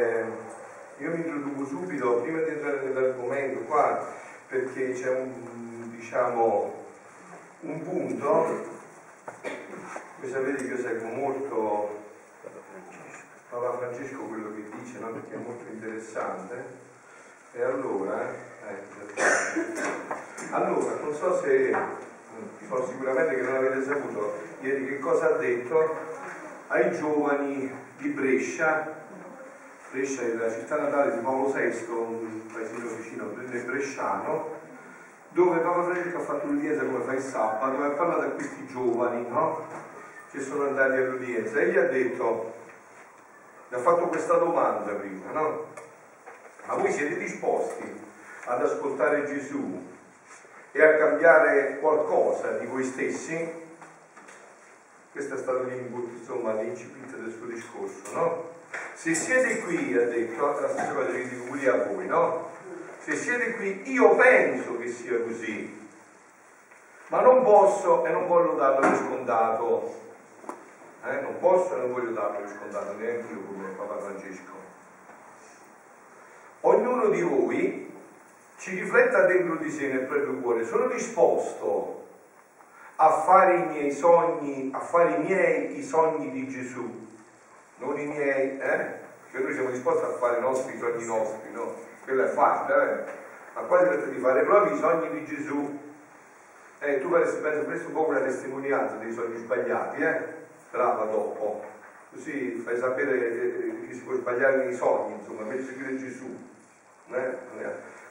Eh, io mi introduco subito, prima di entrare nell'argomento qua, perché c'è un, diciamo, un punto, voi sapete che io seguo molto Papa Francesco quello che dice, no? perché è molto interessante, e allora, eh, allora non so se, so sicuramente che non avete saputo ieri che cosa ha detto ai giovani di Brescia Brescia è la città natale di Paolo VI, un paesino vicino nel Bresciano, dove Papa Francesco ha fatto l'udienza come fa il sabato e ha parlato a questi giovani no? che sono andati all'udienza e gli ha detto, gli ha fatto questa domanda prima, no? Ma voi siete disposti ad ascoltare Gesù e a cambiare qualcosa di voi stessi? Questo è stato l'input, insomma, l'incipit del suo discorso, no? Se siete qui, ha detto, la stessa cosa che dico qui a voi, no? Se siete qui, io penso che sia così, ma non posso e non voglio darlo per scontato. Eh? Non posso e non voglio darlo per scontato, neanche io come Papa Francesco. Ognuno di voi ci rifletta dentro di sé nel proprio cuore, sono disposto a fare i miei sogni, a fare i miei i sogni di Gesù non i miei, eh? Perché noi siamo disposti a fare i nostri sogni nostri, no? Quello è facile, eh? Ma qua si tratta di fare proprio i sogni di Gesù. Eh, tu pensi, questo un po' una testimonianza dei sogni sbagliati, eh? Brava dopo. Così fai sapere che, che si può sbagliare nei sogni, insomma, per seguire Gesù. Eh?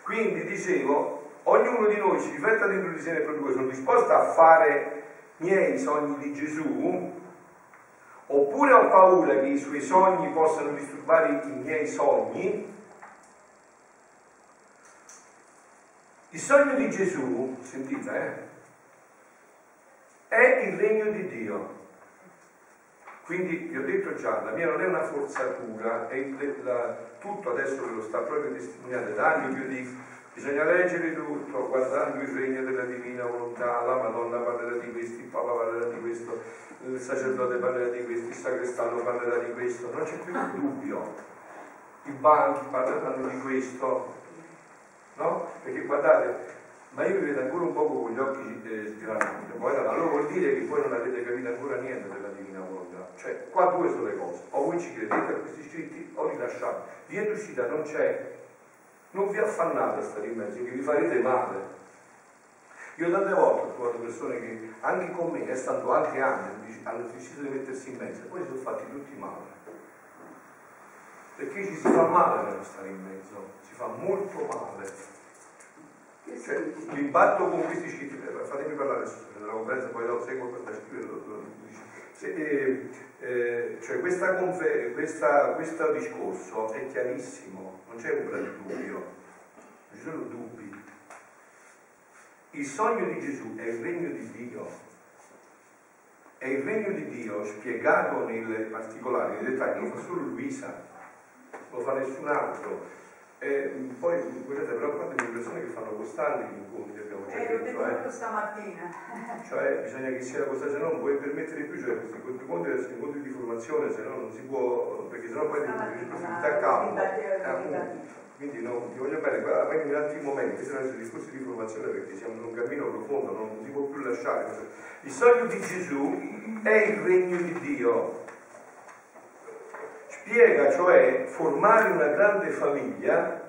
Quindi dicevo, ognuno di noi si rifletta dentro di sé nel proprio sono disposto a fare miei sogni di Gesù, oppure ho paura che i suoi sogni possano disturbare i miei sogni, il sogno di Gesù, sentite, eh, è il regno di Dio. Quindi vi ho detto già, la mia non è una forzatura, è il, la, tutto adesso ve lo sta proprio testimoniando da anni, io dico, bisogna leggere tutto, guardando il regno della divina volontà, la Madonna parlerà di questo, il Papa parlerà di questo, il sacerdote parlerà di questo, il sacrestano parlerà di questo, non c'è più dubbio. I banchi parleranno di questo, no? Perché guardate, ma io vi vedo ancora un poco con gli occhi eh, sgranati, poi allora vuol dire che voi non avete capito ancora niente della divina volontà. Cioè, qua due sono le cose, o voi ci credete a questi scritti o li lasciate. Via d'uscita non c'è, non vi affannate a stare in mezzo, che vi farete male. Io tante volte ho trovato persone che anche con me, stando altri anni, hanno deciso di mettersi in mezzo e poi si sono fatti tutti male. Perché ci si fa male nello stare in mezzo, si fa molto male. Cioè, mi batto con questi scritti, fatemi parlare nella conferenza, poi lo seguo questa scritta. Eh, eh, cioè questa questa, questo discorso è chiarissimo, c'è un di dubbio, ci sono dubbi. Il sogno di Gesù è il regno di Dio. È il regno di Dio spiegato nei particolari, nei dettagli, lo fa solo Luisa, lo fa nessun altro. E poi guardate, però quante le persone che fanno costanti gli incontri abbiamo già eh, detto, eh. stamattina. Cioè bisogna che sia costante, se no non puoi permettere più, cioè questi incontri sono incontri di formazione, se no non si può, perché se no poi ti responsabilità a capo. Quindi no, ti voglio bene, guarda, poi in altri momenti, questi sono i discorsi di formazione perché siamo in un cammino profondo, non si può più lasciare. Il sogno di Gesù è il regno di Dio. Spiega cioè formare una grande famiglia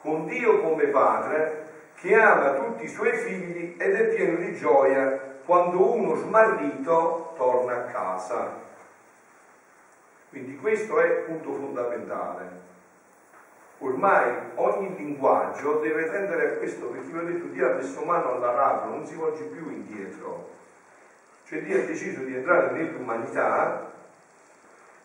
con Dio come padre che ama tutti i suoi figli ed è pieno di gioia quando uno smarrito torna a casa. Quindi questo è il punto fondamentale ormai ogni linguaggio deve tendere a questo, perché vi ho detto Dio ha messo mano all'aratro, non si volge più indietro. Cioè Dio ha deciso di entrare nell'umanità,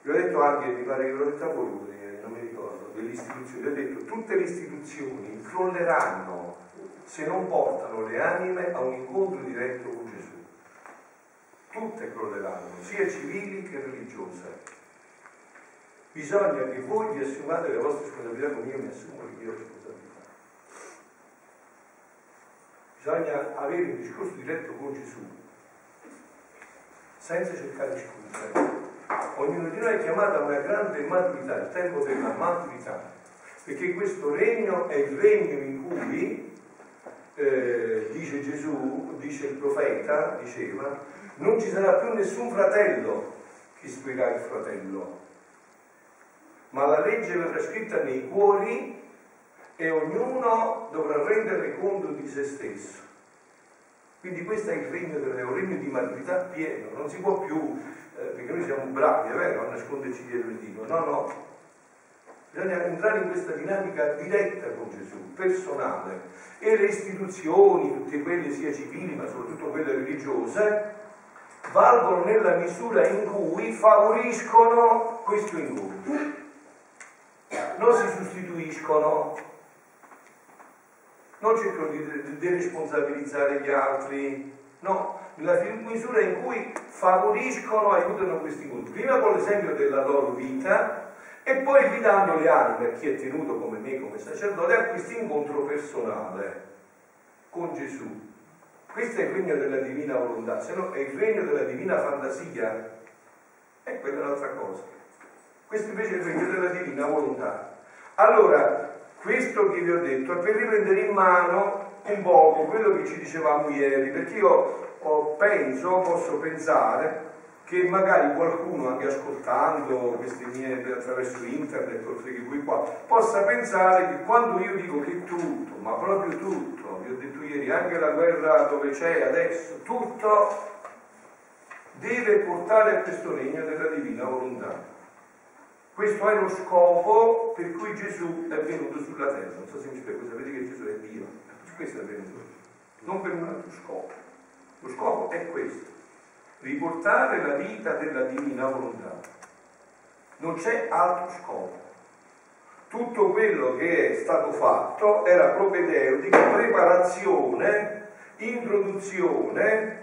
vi ho detto anche, mi pare che l'ho detto a voi, non mi ricordo, delle istituzioni, vi ho detto tutte le istituzioni crolleranno se non portano le anime a un incontro diretto con Gesù. Tutte crolleranno, sia civili che religiose bisogna che voi vi assumiate le vostre responsabilità come io mi assumo le mie responsabilità. Bisogna avere un discorso diretto con Gesù, senza cercare scuse. Ognuno di noi è chiamato a una grande maturità, il tempo della maturità, perché questo regno è il regno in cui, eh, dice Gesù, dice il profeta, diceva, non ci sarà più nessun fratello che istruirà il fratello, ma la legge verrà scritta nei cuori e ognuno dovrà rendere conto di se stesso. Quindi questo è il regno, del, un regno di maturità pieno, non si può più, eh, perché noi siamo bravi, è vero, a nasconderci dietro il dito, no, no. Bisogna entrare in questa dinamica diretta con Gesù, personale. E le istituzioni, tutte quelle sia civili, ma soprattutto quelle religiose, valgono nella misura in cui favoriscono questo incontro. Non si sostituiscono, non cercano di deresponsabilizzare gli altri, no, nella misura in cui favoriscono, aiutano questi incontri. Prima con l'esempio della loro vita e poi guidando le anime, chi è tenuto come me, come sacerdote, a questo incontro personale con Gesù. Questo è il regno della divina volontà, se no è il regno della divina fantasia, e quella è un'altra cosa. Questo invece è il regno della divina volontà. Allora, questo che vi ho detto è per riprendere in mano un poco quello che ci dicevamo ieri, perché io oh, penso, posso pensare che magari qualcuno anche ascoltando queste mie attraverso internet oltre qui qua possa pensare che quando io dico che tutto, ma proprio tutto, vi ho detto ieri anche la guerra dove c'è adesso, tutto deve portare a questo regno della divina volontà. Questo è lo scopo per cui Gesù è venuto sulla terra. Non so se mi spiego, sapete che Gesù è Dio. Questo è venuto. Non per un altro scopo. Lo scopo è questo. Riportare la vita della divina volontà. Non c'è altro scopo. Tutto quello che è stato fatto era propedeutico, preparazione, introduzione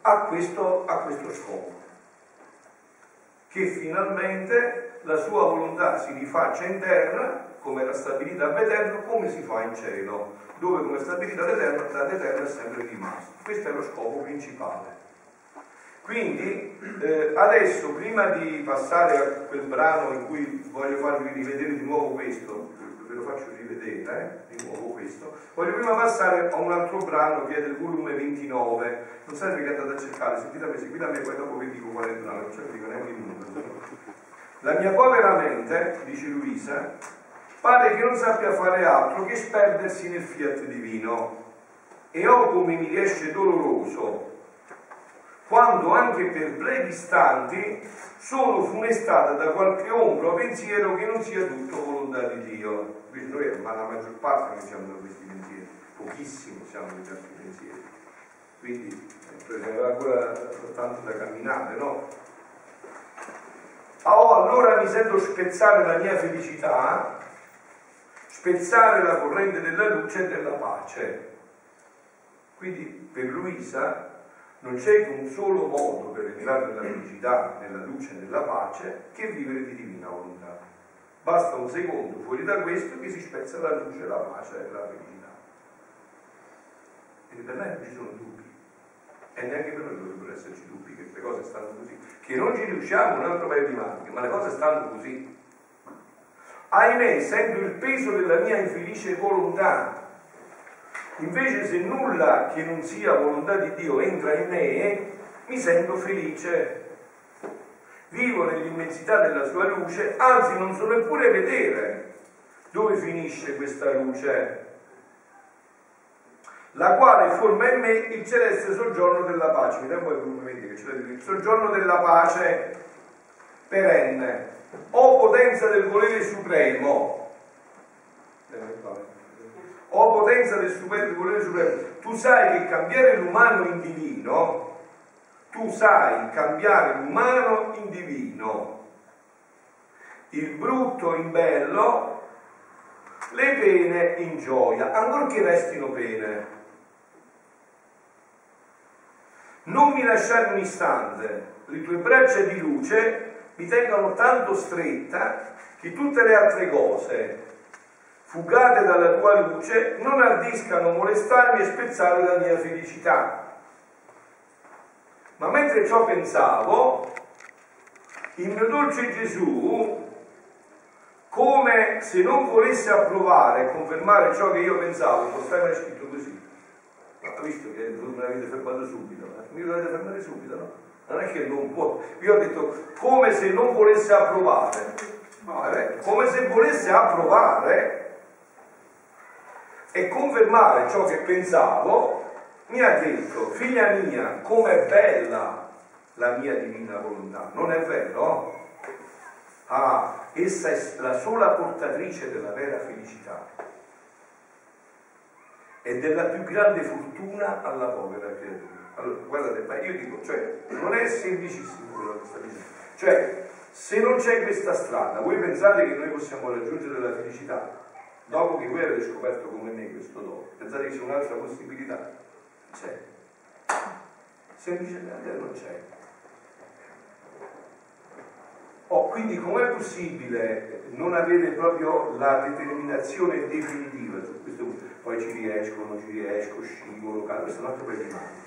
a questo, a questo scopo che finalmente la sua volontà si rifaccia in terra, come era stabilita all'Eterno, come si fa in cielo, dove come stabilita all'Eterno, dall'Eterno è sempre rimasto. Questo è lo scopo principale. Quindi eh, adesso, prima di passare a quel brano in cui voglio farvi rivedere di nuovo questo, ve lo faccio rivedere, eh, di nuovo questo, voglio prima passare a un altro brano che è del volume 29, non serve che andate a cercare, sentite a me, seguite a me, poi dopo vi dico qual è il brano, non dico neanche il numero. La mia povera mente, dice Luisa, pare che non sappia fare altro che sperdersi nel fiat divino e ho come mi riesce doloroso quando anche per brevi istanti sono funestata da qualche ombra o pensiero che non sia tutto volontà di Dio. Quindi noi, ma la maggior parte non siamo da questi pensieri, pochissimo siamo di questi pensieri. Quindi eh, ancora tanto da camminare, no? Oh, allora mi sento spezzare la mia felicità, spezzare la corrente della luce e della pace. Quindi per Luisa non c'è un solo modo per entrare nella felicità, nella luce e nella pace che vivere di divina volontà. Basta un secondo fuori da questo che si spezza la luce, la pace e la felicità. E per me non ci sono dubbi. E neanche per noi dovrebbero esserci dubbi che le cose stanno così. Che non ci riusciamo un altro paio di maniche, ma le cose stanno così. Ahimè, sento il peso della mia infelice volontà Invece se nulla che non sia volontà di Dio entra in me, mi sento felice. Vivo nell'immensità della sua luce, anzi non so neppure vedere dove finisce questa luce, la quale forma in me il celeste soggiorno della pace. Mi poi vedere che ce l'ha il soggiorno della pace perenne, o potenza del volere supremo. O potenza del stupendo volere supremo, tu sai che cambiare l'umano in divino, tu sai cambiare l'umano in divino, il brutto in bello, le pene in gioia, ancorché restino pene. Non mi lasciare un istante, le tue braccia di luce mi tengano tanto stretta che tutte le altre cose fugate dalla tua luce, non ardiscano molestarmi e spezzare la mia felicità. Ma mentre ciò pensavo, il mio dolce Gesù, come se non volesse approvare e confermare ciò che io pensavo, postare è scritto così. Ha visto che me l'avete fermato subito, eh? mi dovete fermare subito, no? Non è che non può. Io ho detto come se non volesse approvare. No, è come se volesse approvare e confermare ciò che pensavo, mi ha detto, figlia mia, com'è bella la mia divina volontà. Non è vero? Ah, essa è la sola portatrice della vera felicità e della più grande fortuna alla povera creatura. Allora, guardate, ma io dico, cioè, non è semplicissimo quello che sta dicendo. Cioè, se non c'è questa strada, voi pensate che noi possiamo raggiungere la felicità? Dopo che voi avete scoperto come me questo dono, pensate che c'è un'altra possibilità? C'è. Semplicemente non c'è. Oh, quindi com'è possibile non avere proprio la determinazione definitiva su questo punto? Poi ci riesco, non ci riesco, scivolo, questo è un altro mani.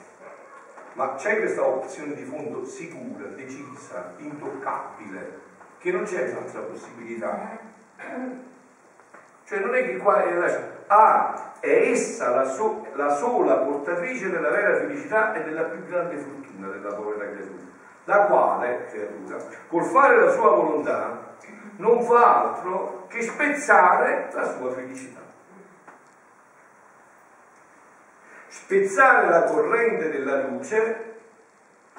Ma c'è questa opzione di fondo sicura, decisa, intoccabile, che non c'è un'altra possibilità. Cioè non è che qua è ah, è essa la, so, la sola portatrice della vera felicità e della più grande fortuna della povera creatura la quale, creatura, col fare la sua volontà, non fa altro che spezzare la sua felicità. Spezzare la corrente della luce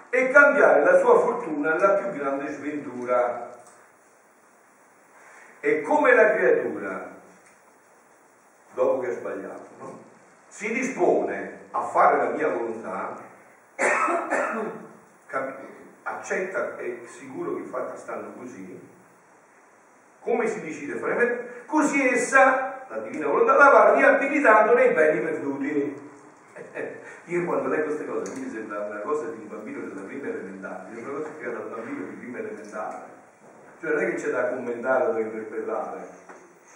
e cambiare la sua fortuna alla più grande sventura. E come la creatura, dopo che ha sbagliato, no? si dispone a fare la mia volontà, accetta, è sicuro che i fatti stanno così, come si decide a fare? Così essa, la divina volontà, la va riabilitando nei beni perduti. Io quando leggo queste cose mi sembra una cosa di un bambino della prima elementare, è una cosa che da un bambino di prima elementare. Cioè non è che c'è da commentare o da interpretare.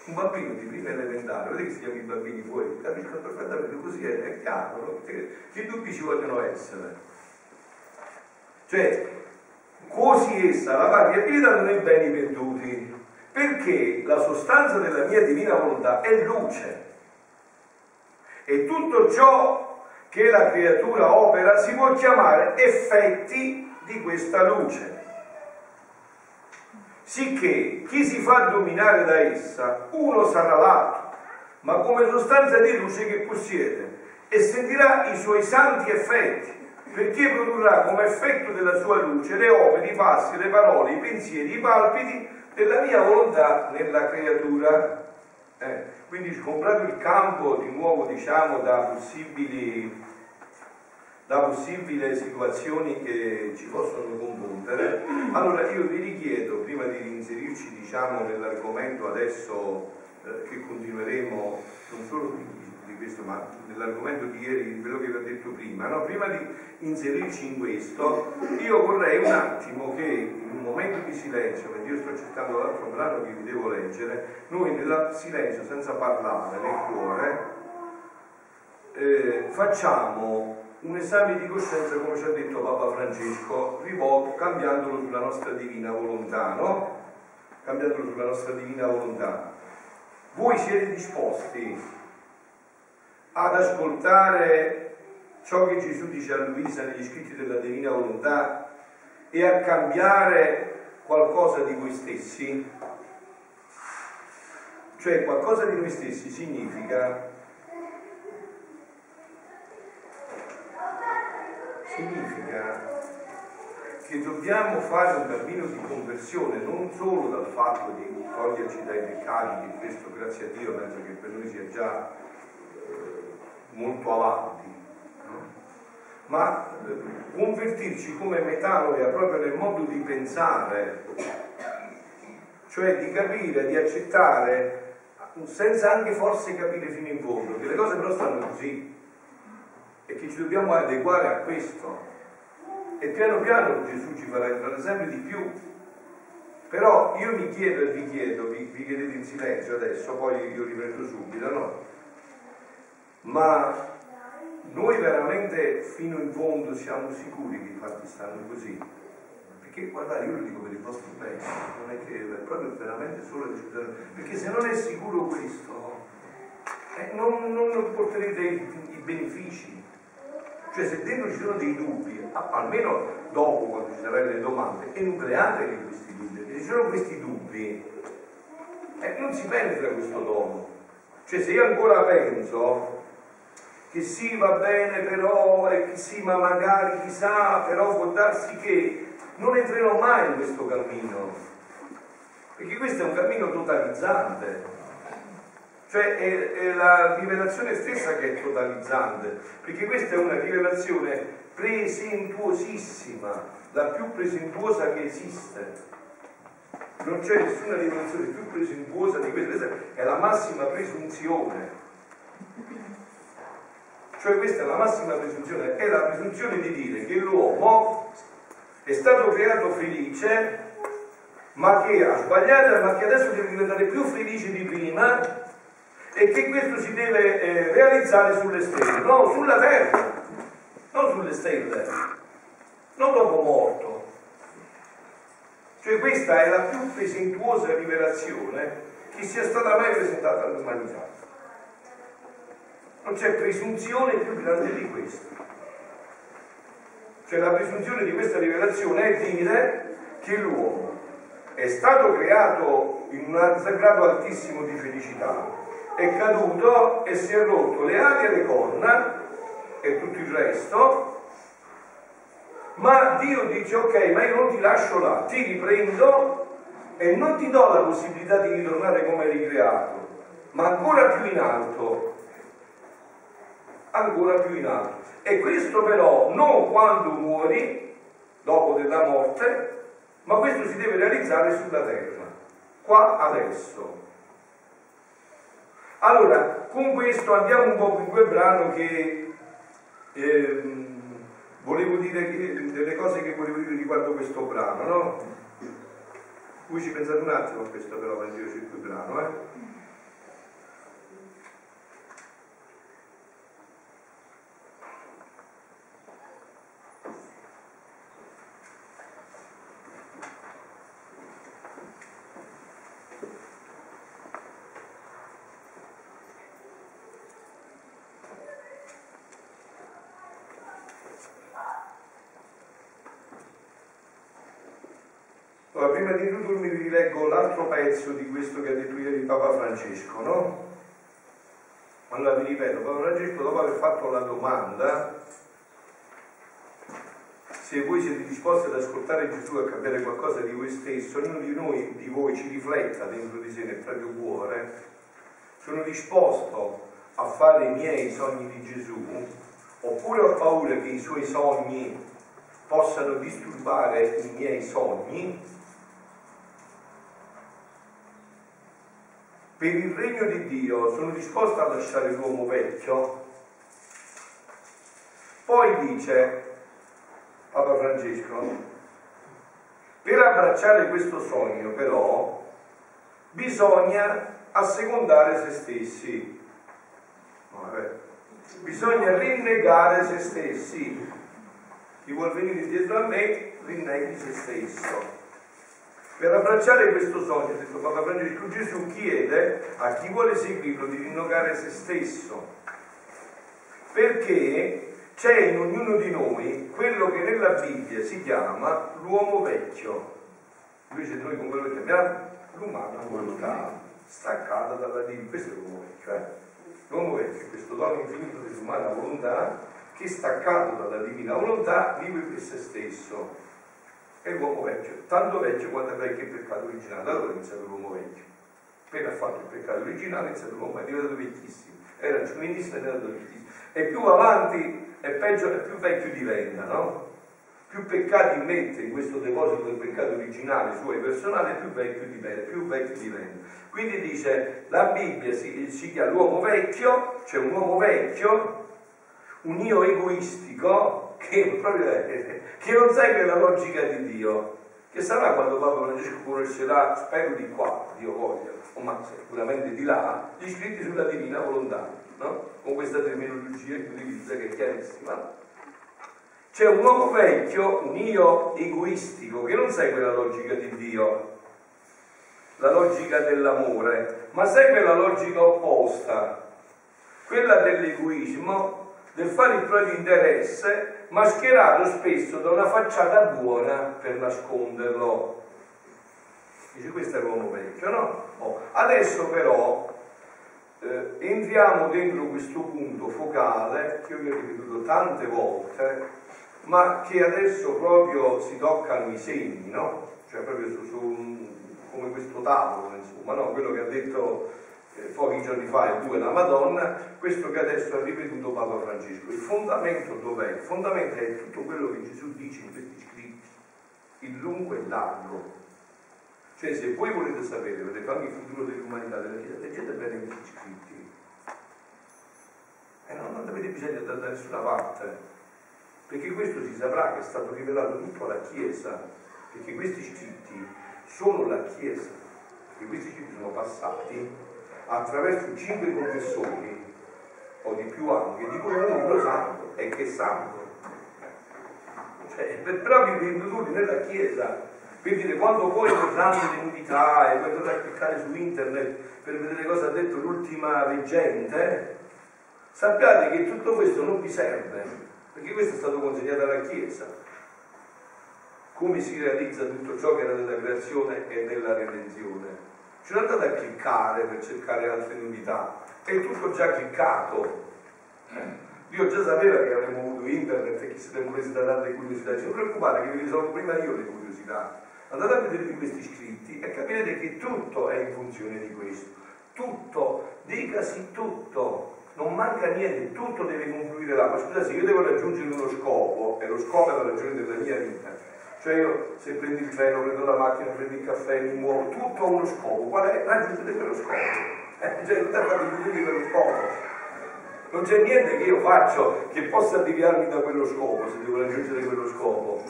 Un bambino di prima elementare, vedete che si chiamano i bambini fuori, capiscono perfettamente così, è, è chiaro, no? che, che dubbi ci vogliono essere. Cioè, così essa la va riabilitando nei beni perduti, perché la sostanza della mia divina volontà è luce. E tutto ciò che la creatura opera si può chiamare effetti di questa luce. Sicché chi si fa dominare da essa, uno sarà l'altro, ma come sostanza di luce che possiede, e sentirà i suoi santi effetti perché produrrà come effetto della sua luce le opere, i passi, le parole, i pensieri, i palpiti della mia volontà nella creatura. Quindi comprato il campo di nuovo diciamo da possibili, da possibili situazioni che ci possono confondere, allora io vi richiedo, prima di inserirci diciamo, nell'argomento adesso eh, che continueremo non solo qui di questo, ma nell'argomento di ieri, quello che vi ho detto prima, no? prima di inserirci in questo, io vorrei un attimo che in un momento di silenzio, mentre io sto cercando l'altro brano che vi devo leggere, noi nel silenzio, senza parlare nel cuore, eh, facciamo un esame di coscienza, come ci ha detto Papa Francesco, rivolto, cambiandolo sulla nostra divina volontà, no? Cambiandolo sulla nostra divina volontà. Voi siete disposti ad ascoltare ciò che Gesù dice a Luisa negli scritti della Divina Volontà e a cambiare qualcosa di voi stessi? Cioè qualcosa di noi stessi significa significa che dobbiamo fare un cammino di conversione non solo dal fatto di toglierci dai peccati, che questo grazie a Dio penso che per noi sia già molto avanti, no? ma eh, convertirci come metanoia proprio nel modo di pensare, cioè di capire, di accettare, senza anche forse capire fino in fondo, che le cose però stanno così e che ci dobbiamo adeguare a questo. E piano piano Gesù ci farà entrare sempre di più. Però io mi chiedo e vi chiedo, vi, vi chiedete in silenzio adesso, poi io riprendo subito, no? Ma noi veramente fino in fondo siamo sicuri che i fatti stanno così? perché guardate, io lo dico per il vostro bene, non è che è proprio veramente solo perché se non è sicuro questo, eh, non, non porterete i, benefici. Cioè se dentro ci sono dei dubbi, almeno dopo quando ci saranno le domande, enucleateli questi dubbi, se ci sono questi dubbi, eh, non si penetra questo dono. Cioè se io ancora penso che sì va bene però, e che sì ma magari chissà, però può darsi che non entrerò mai in questo cammino, perché questo è un cammino totalizzante. Cioè è, è la rivelazione stessa che è totalizzante, perché questa è una rivelazione presentuosissima, la più presentuosa che esiste. Non c'è nessuna rivelazione più presentuosa di questa, questa è la massima presunzione. Cioè questa è la massima presunzione, è la presunzione di dire che l'uomo è stato creato felice, ma che ha sbagliato, ma che adesso deve diventare più felice di prima e che questo si deve eh, realizzare sulle stelle, no, sulla terra, non sulle stelle, non dopo morto. Cioè questa è la più presentuosa rivelazione che sia stata mai presentata all'umanità. Non c'è presunzione più grande di questa. Cioè la presunzione di questa rivelazione è dire che l'uomo è stato creato in un grado altissimo di felicità, è caduto e si è rotto le ali e le corna e tutto il resto, ma Dio dice ok, ma io non ti lascio là, ti riprendo e non ti do la possibilità di ritornare come eri creato, ma ancora più in alto, ancora più in alto. E questo però non quando muori, dopo della morte, ma questo si deve realizzare sulla terra, qua adesso. Allora, con questo andiamo un po' in quel brano che ehm, volevo dire che, delle cose che volevo dire riguardo questo brano, no? Voi ci pensate un attimo a questo però quando io cerco il brano, eh? prima di introdurmi vi l'altro pezzo di questo che ha detto ieri Papa Francesco, no? Allora vi ripeto, Papa Francesco dopo aver fatto la domanda se voi siete disposti ad ascoltare Gesù e a cambiare qualcosa di voi stesso, ognuno di noi, di voi, ci rifletta dentro di sé nel proprio cuore, sono disposto a fare i miei sogni di Gesù, oppure ho paura che i suoi sogni possano disturbare i miei sogni, per il regno di Dio sono disposto a lasciare l'uomo vecchio? Poi dice Papa Francesco, per abbracciare questo sogno però bisogna assecondare se stessi. Vabbè. Bisogna rinnegare se stessi. Chi vuol venire dietro a me, rinneghi se stesso. Per abbracciare questo sogno, detto Papa Francesco, Gesù chiede a chi vuole seguirlo di rinnegare se stesso, perché c'è in ognuno di noi quello che nella Bibbia si chiama l'uomo vecchio. Invece noi come lo chiamiamo? L'umano volontà, staccata dalla divina. Questo è l'uomo vecchio, eh? L'uomo vecchio questo dono infinito dell'umana volontà che staccato dalla divina volontà vive per se stesso è l'uomo vecchio, tanto vecchio quanto vecchio il peccato originale. Allora è iniziato l'uomo vecchio. Appena ha fatto il peccato originale è iniziato l'uomo, è diventato vecchissimo. Era giovanissimo è diventato vecchissimo. E più avanti è peggio e più vecchio diventa, no? Più peccati mette in questo deposito del peccato originale suo e personale, più vecchio diventa, più vecchio diventa. Quindi dice, la Bibbia si, si chiama l'uomo vecchio, c'è cioè un uomo vecchio, un io egoistico, che, proprio, che non segue la logica di Dio, che sarà quando Papa Francesco conoscerà, spero di qua, Dio voglia, o ma sicuramente di là, gli scritti sulla divina volontà, no? con questa terminologia che utilizza che è chiarissima. C'è un uomo vecchio, un io egoistico, che non segue la logica di Dio, la logica dell'amore, ma segue la logica opposta, quella dell'egoismo, del fare il proprio interesse, mascherato spesso da una facciata buona per nasconderlo. Dice questo è l'uomo vecchio, no? Oh. Adesso però eh, entriamo dentro questo punto focale che io vi ho ripetuto tante volte, ma che adesso proprio si toccano i segni, no? Cioè proprio su, su come questo tavolo, insomma, no? quello che ha detto eh, pochi giorni fa il due la Madonna, questo che adesso ha ripetuto Papa Francesco. Il fondamento dov'è? Il fondamento è tutto quello che Gesù dice in questi scritti, il lungo e largo. Cioè se voi volete sapere, volete fare il futuro dell'umanità, della Chiesa, leggete bene questi scritti. E no, non avete bisogno di andare da nessuna parte, perché questo si saprà che è stato rivelato tutto alla Chiesa, perché questi scritti sono la Chiesa, perché questi scritti sono passati attraverso cinque confessori, o di più anche, di cui uno santo, e che santo. Cioè, per proprio rinvenuti nella Chiesa, dire quando poi parlando di nudità e poi andate a cliccare su internet per vedere cosa ha detto l'ultima reggente, sappiate che tutto questo non vi serve, perché questo è stato consegnato alla Chiesa come si realizza tutto ciò che era nella creazione e nella redenzione. Ci non andate a cliccare per cercare altre novità, è tutto già cliccato. Dio già sapeva che avremmo avuto internet e che siete presi da tante curiosità, ci preoccupate che vi risolvo prima io le curiosità. Andate a vedere questi scritti e capirete che tutto è in funzione di questo. Tutto, dicasi tutto, non manca niente, tutto deve confluire là. Ma scusate, se io devo raggiungere uno scopo, e lo scopo è la ragione della mia vita, cioè io se prendi il treno, prendo la macchina, prendi il caffè, mi muovo, tutto ha uno scopo. Qual è? Raggiungere quello scopo. Eh, cioè è fatto di quello scopo. Non c'è niente che io faccio che possa deviarmi da quello scopo, se devo raggiungere quello scopo.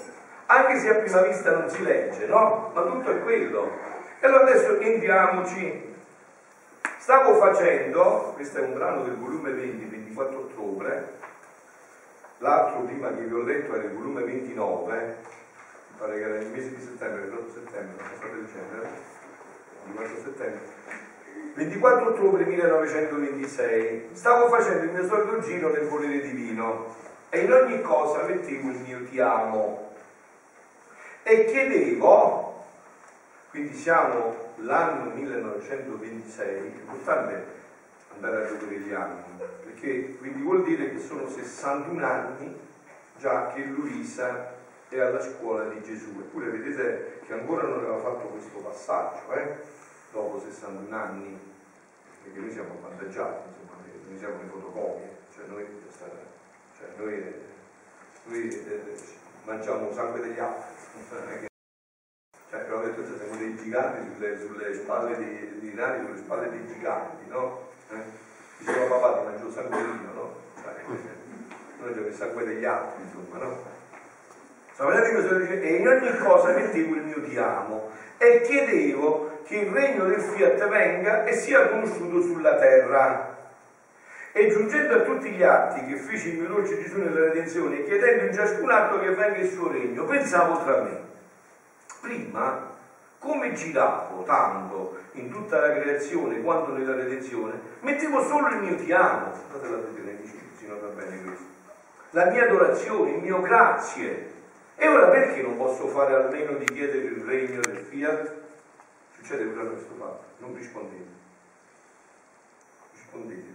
Anche se a prima vista non si legge, no? Ma tutto è quello. E allora adesso entriamoci. Stavo facendo, questo è un brano del volume 20, 24 ottobre, l'altro prima che vi ho letto era il volume 29, pare che era il mese di settembre, il 8 settembre, una cosa del genere, 24 settembre, 24 ottobre 1926, stavo facendo il mio solito giro nel volere divino e in ogni cosa mettevo il mio ti amo. E chiedevo, quindi siamo l'anno 1926, è importante andare a vedere gli anni, perché quindi vuol dire che sono 61 anni già che Luisa e alla scuola di Gesù. Eppure vedete che ancora non aveva fatto questo passaggio, eh? dopo 61 anni, perché noi siamo avvantaggiati, insomma, noi siamo le fotocopie, cioè noi, cioè noi, noi eh, mangiamo sangue degli altri. Cioè, abbiamo detto che siamo dei giganti sulle, sulle spalle dei, dei nani, sulle spalle dei giganti, no? Eh? Diceva papà ti mangio sangue mio, no? Cioè, noi abbiamo il sangue degli altri, insomma, no? E in ogni cosa mettevo il mio ti amo e chiedevo che il regno del fiat venga e sia conosciuto sulla terra. E giungendo a tutti gli atti che fece il mio dolce Gesù nella redenzione chiedendo in ciascun atto che venga il suo regno, pensavo tra me. Prima, come giravo tanto in tutta la creazione quanto nella redenzione, mettevo solo il mio ti amo. La vedere, si nota bene questo. La mia adorazione, il mio grazie, e ora perché non posso fare almeno di chiedere il regno del fiat? Succede quello che questo fatto, non rispondete. Rispondete.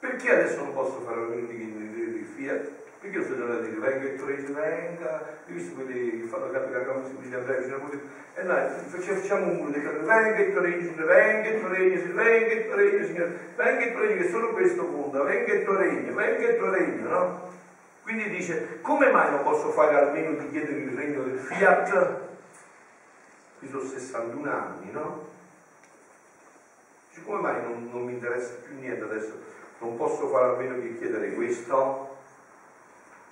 Perché adesso non posso fare almeno di chiedere il fiat? Perché io sto già a dire venga il regno, venga, io visto quelli che fanno capire la cosa si dice a breve, e noi facciamo un muro di venga il regno, venga il regno, venga il regno, Signore, venga il regno, che solo questo conta, venga il regno, venga il regno, no? Quindi dice, come mai non posso fare almeno di chiedere il regno del fiat? Qui sono 61 anni, no? Dice, come mai non, non mi interessa più niente adesso? Non posso fare almeno di chiedere questo?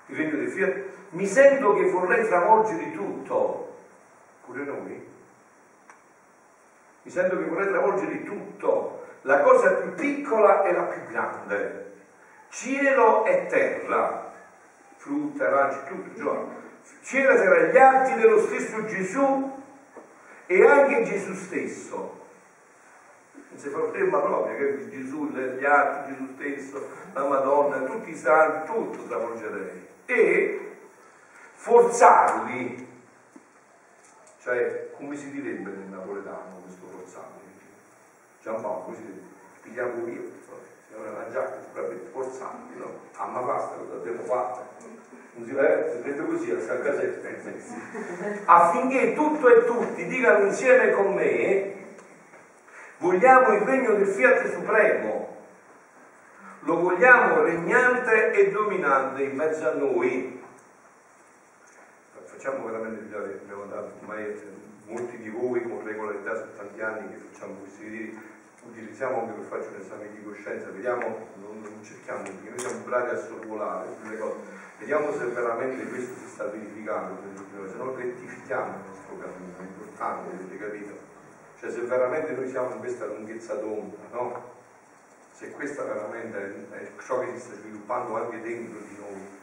Il regno del fiat? Mi sento che vorrei travolgere tutto, pure noi. Mi sento che vorrei travolgere tutto, la cosa più piccola e la più grande, cielo e terra frutta, arance, tutto, Giovanni. C'era tra gli atti dello stesso Gesù e anche Gesù stesso. Non si fa ferma proprio, che Gesù, gli atti, Gesù stesso, la Madonna, tutti i santi, tutto travolgerei. E forzarli, cioè come si direbbe nel napoletano questo forzarli? Giampaolo, direbbe? Pigliamo via, siamo mangiati, sicuramente forzarli, no? Ah ma basta, cosa abbiamo fatto? Si vede, detto così, a casetta, affinché tutto e tutti dicano insieme con me, vogliamo il regno del Fiat Supremo, lo vogliamo regnante e dominante in mezzo a noi. Facciamo veramente, abbiamo dato ormai molti di voi con regolarità sono tanti anni che facciamo questi ritiri, utilizziamo anche per fare un esame di coscienza, vediamo, non, non cerchiamo, perché noi siamo bravi a sorvolare sulle cose, vediamo se veramente questo si sta verificando, se no rettifichiamo il nostro cammino, è importante, avete capito? Cioè se veramente noi siamo in questa lunghezza d'onda, no? Se questa veramente è ciò che si sta sviluppando anche dentro di noi,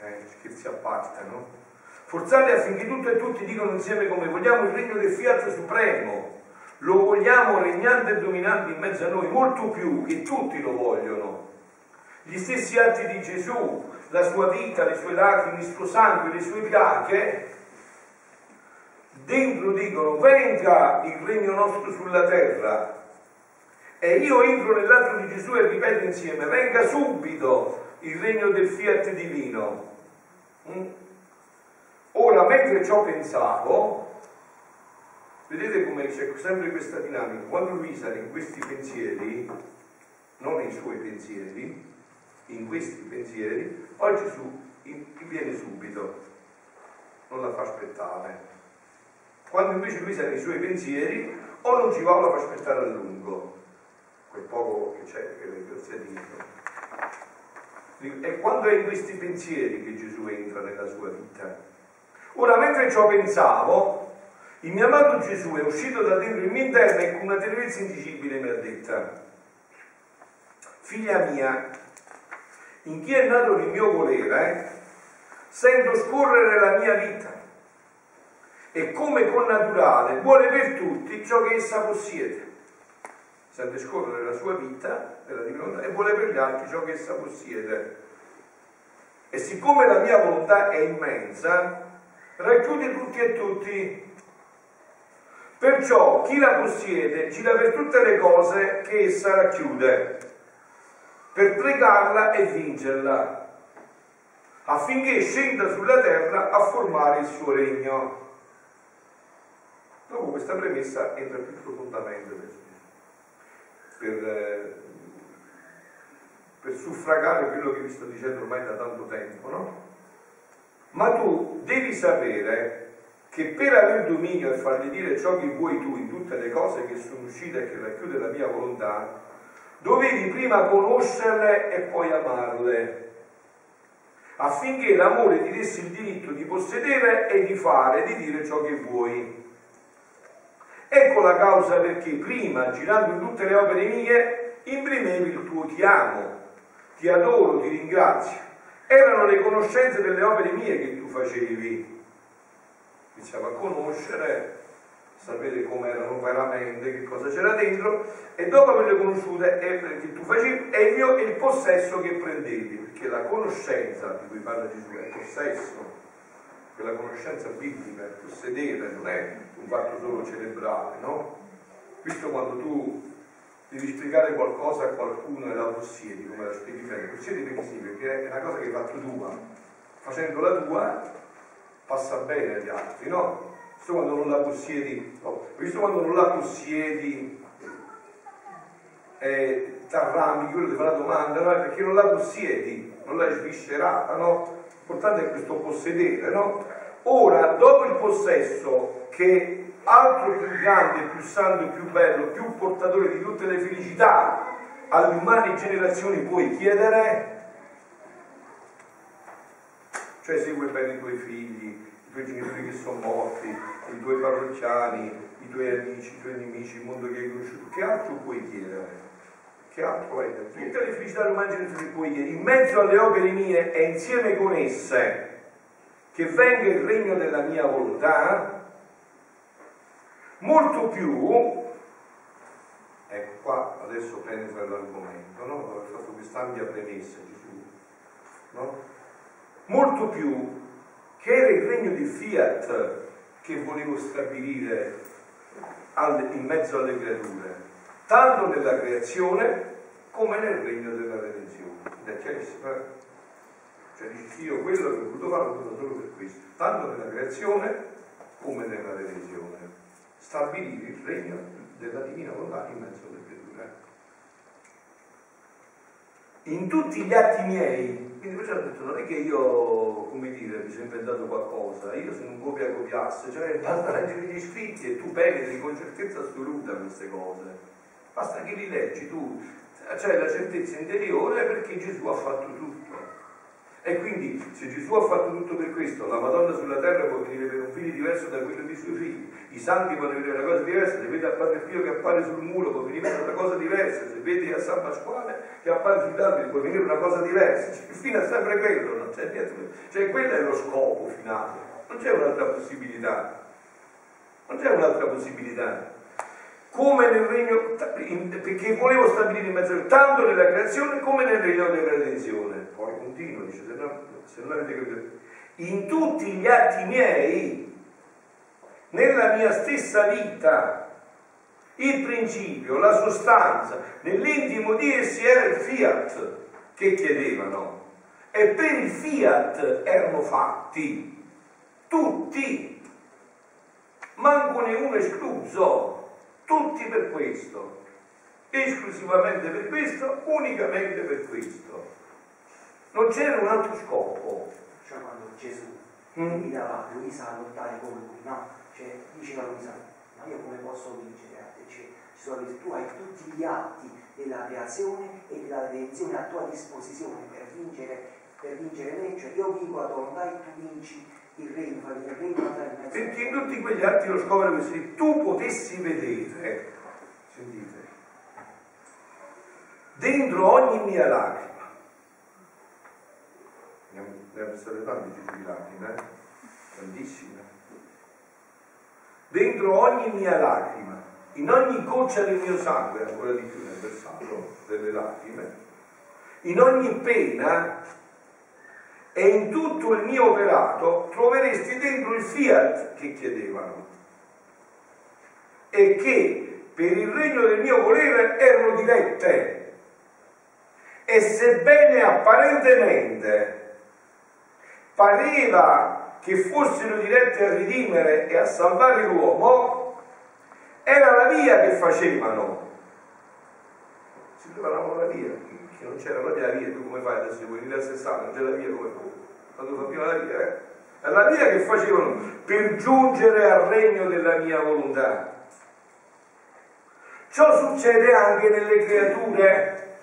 eh, scherzi a parte, no? Forzate affinché tutto e tutti dicono insieme come vogliamo il regno del Fiat Supremo, lo vogliamo regnante e dominante in mezzo a noi, molto più che tutti lo vogliono. Gli stessi atti di Gesù, la sua vita, le sue lacrime, il suo sangue, le sue piaghe, dentro dicono venga il regno nostro sulla terra. E io entro nell'atto di Gesù e ripeto insieme, venga subito il regno del fiat divino. Mm? Ora, mentre ciò pensavo, vedete come c'è sempre questa dinamica, quando Luisa in questi pensieri, non nei suoi pensieri, in questi pensieri, poi Gesù viene subito, non la fa aspettare. Quando invece Luisa nei suoi pensieri, o non ci va o la fa aspettare a lungo, quel poco che c'è, che sia dentro. E quando è in questi pensieri che Gesù entra nella sua vita? Ora, mentre ciò pensavo, il mio amato Gesù è uscito da dentro il mio interno e con una tenerezza indicibile mi ha detto, figlia mia, in chi è nato il mio volere, sento scorrere la mia vita e come connaturale vuole per tutti ciò che essa possiede. Sente scorrere la sua vita e vuole per gli altri ciò che essa possiede. E siccome la mia volontà è immensa, racchiude tutti e tutti. Perciò chi la possiede gira per tutte le cose che essa racchiude, per pregarla e vincerla, affinché scenda sulla terra a formare il suo regno. Dopo questa premessa entra più profondamente per, eh, per suffragare quello che vi sto dicendo ormai da tanto tempo, no? Ma tu devi sapere che per aver dominio e fargli dire ciò che vuoi tu in tutte le cose che sono uscite e che racchiude la mia volontà, dovevi prima conoscerle e poi amarle, affinché l'amore ti desse il diritto di possedere e di fare, di dire ciò che vuoi. Ecco la causa perché prima, girando in tutte le opere mie, imprimevi il tuo ti amo, ti adoro, ti ringrazio erano le conoscenze delle opere mie che tu facevi. Iniziava a conoscere, sapere come erano veramente, che cosa c'era dentro, e dopo averle conosciute è, che tu facevi, il mio il possesso che prendevi, perché la conoscenza di cui parla Gesù è possesso, quella conoscenza biblica, è possedere, non è un fatto solo cerebrale, no? Visto quando tu devi spiegare qualcosa a qualcuno e la possiedi, come la spieghi bene. Possiedi sì, perché è una cosa che hai fatto tua. Facendola tua passa bene agli altri, no? Visto quando non la possiedi, no. visto quando non la possiedi, eh, t'arrambi, quello ti fa la domanda, no? Perché non la possiedi, non l'hai sviscerata, no? L'importante è questo possedere, no? Ora, dopo il possesso che altro più grande, più santo, più bello, più portatore di tutte le felicità alle umane generazioni puoi chiedere? Cioè segui bene i tuoi figli, i tuoi genitori che sono morti, i tuoi parrocchiani, i tuoi amici, i tuoi nemici, il mondo che hai conosciuto. Che altro puoi chiedere? che altro è? Tutta le felicità romane di cui in mezzo alle opere mie e insieme con esse, che venga il regno della mia volontà, molto più, ecco qua adesso penetra l'argomento, no? Ho fatto quest'ampia premessa Gesù, no? Molto più che era il regno di Fiat che volevo stabilire in mezzo alle creature, tanto nella creazione come nel regno della redenzione. Ed è chiarissimo, eh? Cioè dici io quello che ho voluto fare l'ho fatto solo per questo, tanto nella creazione come nella redenzione. Stabilire il regno della divina volontà in mezzo alle creature. In tutti gli atti miei, quindi perciò ho detto, non è che io, come dire, mi sono inventato qualcosa, io sono un copia copiasse, cioè basta leggere gli scritti e tu penetri con certezza assoluta queste cose. Basta che li leggi tu, c'è la certezza interiore perché Gesù ha fatto tutto. E quindi se Gesù ha fatto tutto per questo, la Madonna sulla terra può venire per un figlio diverso da quello dei suoi figli, i santi possono vedere una cosa diversa, se vede a Padre Pio che appare sul muro può venire per una cosa diversa, se vedi a San Pasquale che appare sugli alberi può venire una cosa diversa, cioè, il fine è sempre quello, non c'è niente, cioè quello è lo scopo finale, non c'è un'altra possibilità, non c'è un'altra possibilità. Come nel regno, perché volevo stabilire in mezzo tanto nella creazione come nel regno della redenzione. Poi continua, dice, se, no, se non avete capito, in tutti gli atti miei, nella mia stessa vita, il principio, la sostanza, nell'intimo di essi era il fiat che chiedevano e per il fiat erano fatti tutti, manco ne uno escluso tutti per questo, esclusivamente per questo, unicamente per questo. Non c'era un altro scopo. Cioè quando Gesù mm. guidava Luisa a lottare con lui, no? Cioè diceva Luisa, ma io come posso vincere a te? Cioè, ci sono detto, tu hai tutti gli atti della creazione e della redenzione a tua disposizione per vincere, per vincere me, cioè io vivo a tua volontà e tu vinci il regno, il regno. Perché in tutti quegli atti lo scopo era se tu potessi vedere, sentite, dentro ogni mia lacrima, ne Gesù di lacrime, eh? tantissime, dentro ogni mia lacrima, in ogni goccia del mio sangue, ancora di più nel versato delle lacrime, in ogni pena e in tutto il mio operato troveresti dentro il fiat che chiedevano e che per il regno del mio volere erano dirette. E sebbene apparentemente pareva che fossero dirette a redimere e a salvare l'uomo, era la via che facevano. Si preparavano la via che non c'era proprio la via, tu come fai adesso? Vuoi venire a Sessano, non c'è la via come tu. Quando fa prima la via, eh? È la via che facevano per giungere al regno della mia volontà. Ciò succede anche nelle creature.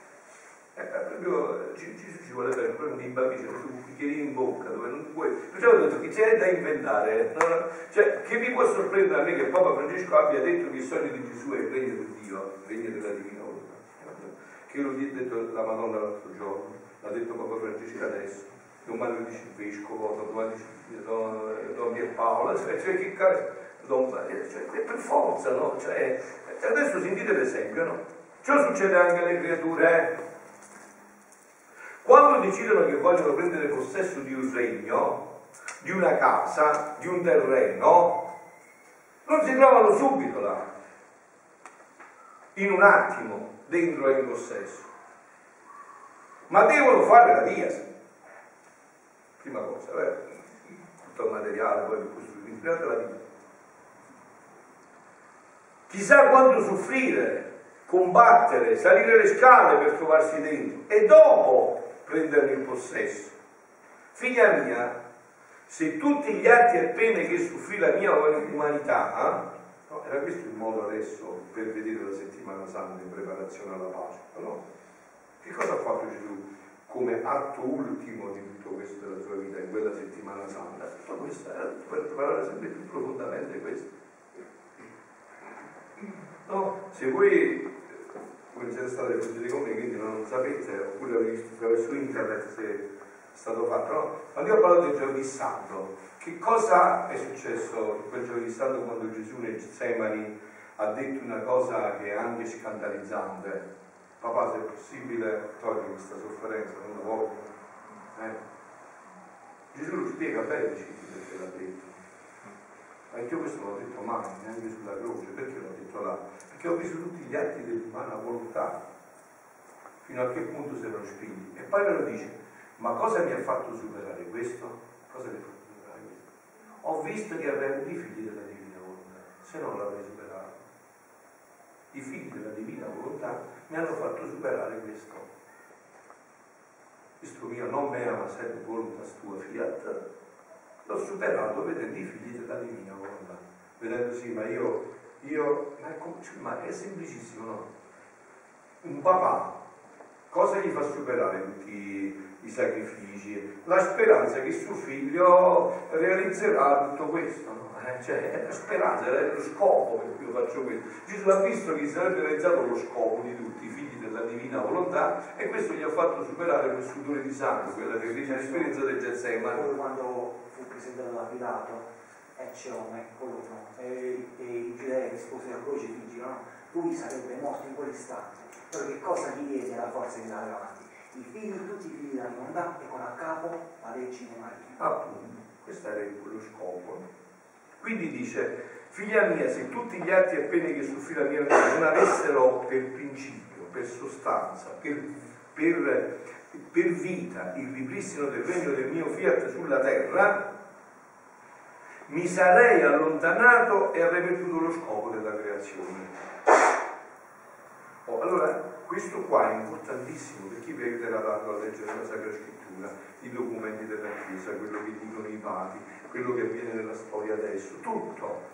Eh, proprio ci, ci, ci vuole poi un bambino c'è un bicchierino in bocca dove non puoi. Perciò ho detto che c'è da inventare. No? Cioè, che mi può sorprendere a me che Papa Francesco abbia detto che il sogno di Gesù è il regno di Dio, il regno della divina volontà che lo ha detto la Madonna l'altro giorno, l'ha detto Papa Francesco adesso, domani lo dice il Vescovo, domani dice Don, Don Pierpaolo, cioè, cioè che cazzo, cioè, per forza, no? Cioè, adesso sentite l'esempio, no? Ciò succede anche alle creature, eh? Quando decidono che vogliono prendere possesso di un regno, di una casa, di un terreno, non si trovano subito là, in un attimo, dentro è in possesso. Ma devono fare la via. Prima cosa, vero? tutto il materiale poi per costruire, la via. Chissà quanto soffrire, combattere, salire le scale per trovarsi dentro e dopo prenderne il possesso. Figlia mia, se tutti gli atti e pene che soffrì la mia umanità, no, era questo il modo adesso per vedere la settimana santa in preparazione alla Pasqua, no? Che cosa ha fatto Gesù come atto ultimo di tutto questo della sua vita in quella settimana santa? Tutto questo era per preparare sempre più profondamente questo. No? Se voi non siete stati con me, quindi non sapete, oppure avete visto su internet se è stato fatto, no? Quando io ho parlato di giovedì santo, che cosa è successo quel giovedì santo quando Gesù nel Getsemani ha detto una cosa che è anche scandalizzante? Papà, se è possibile, togli questa sofferenza, non la voglio. Eh? Gesù lo spiega bene perché l'ha detto. Ma io questo l'ho detto mai, neanche sulla croce, perché l'ho detto là? Perché ho visto tutti gli atti dell'umana volontà, fino a che punto si erano spinti. E poi me lo dice, ma cosa mi ha fatto superare questo? Cosa mi ha fatto superare questo? Ho visto che avevano i figli della divina volontà, se non l'avrei superato. I figli della divina volontà mi hanno fatto superare questo. Questo mio non me ama sempre volontà tua fiat, l'ho superato vedendo i figli della divina volontà. Vedendo sì, ma io, io ma, è, cioè, ma è semplicissimo, no? Un papà, cosa gli fa superare tutti i sacrifici? La speranza che suo figlio realizzerà tutto questo, no? Eh, cioè, è la speranza, è lo scopo per cui io faccio questo. Gesù ha visto che sarebbe realizzato lo scopo di tutti i figli della divina volontà e questo gli ha fatto superare quel sudore di sangue, quella terribile esperienza del Getsemani. Quando presentato da Pilato e c'è un eccolo no? e, e i giudei rispose a croce dicono no? lui sarebbe morto in quell'istante però che cosa gli diede la forza di andare avanti? i figli, tutti i figli della volontà e con a capo la di Maria appunto, questo era lo scopo quindi dice figlia mia se tutti gli atti e pene che soffrì la mia non avessero per principio per sostanza per, per, per vita il ripristino del regno del mio fiat sulla terra mi sarei allontanato e avrei perduto lo scopo della creazione. Oh, allora, questo qua è importantissimo per chi vi aiuterà tanto a leggere la Sacra Scrittura, i documenti della Chiesa, quello che dicono i papi, quello che avviene nella storia adesso, tutto.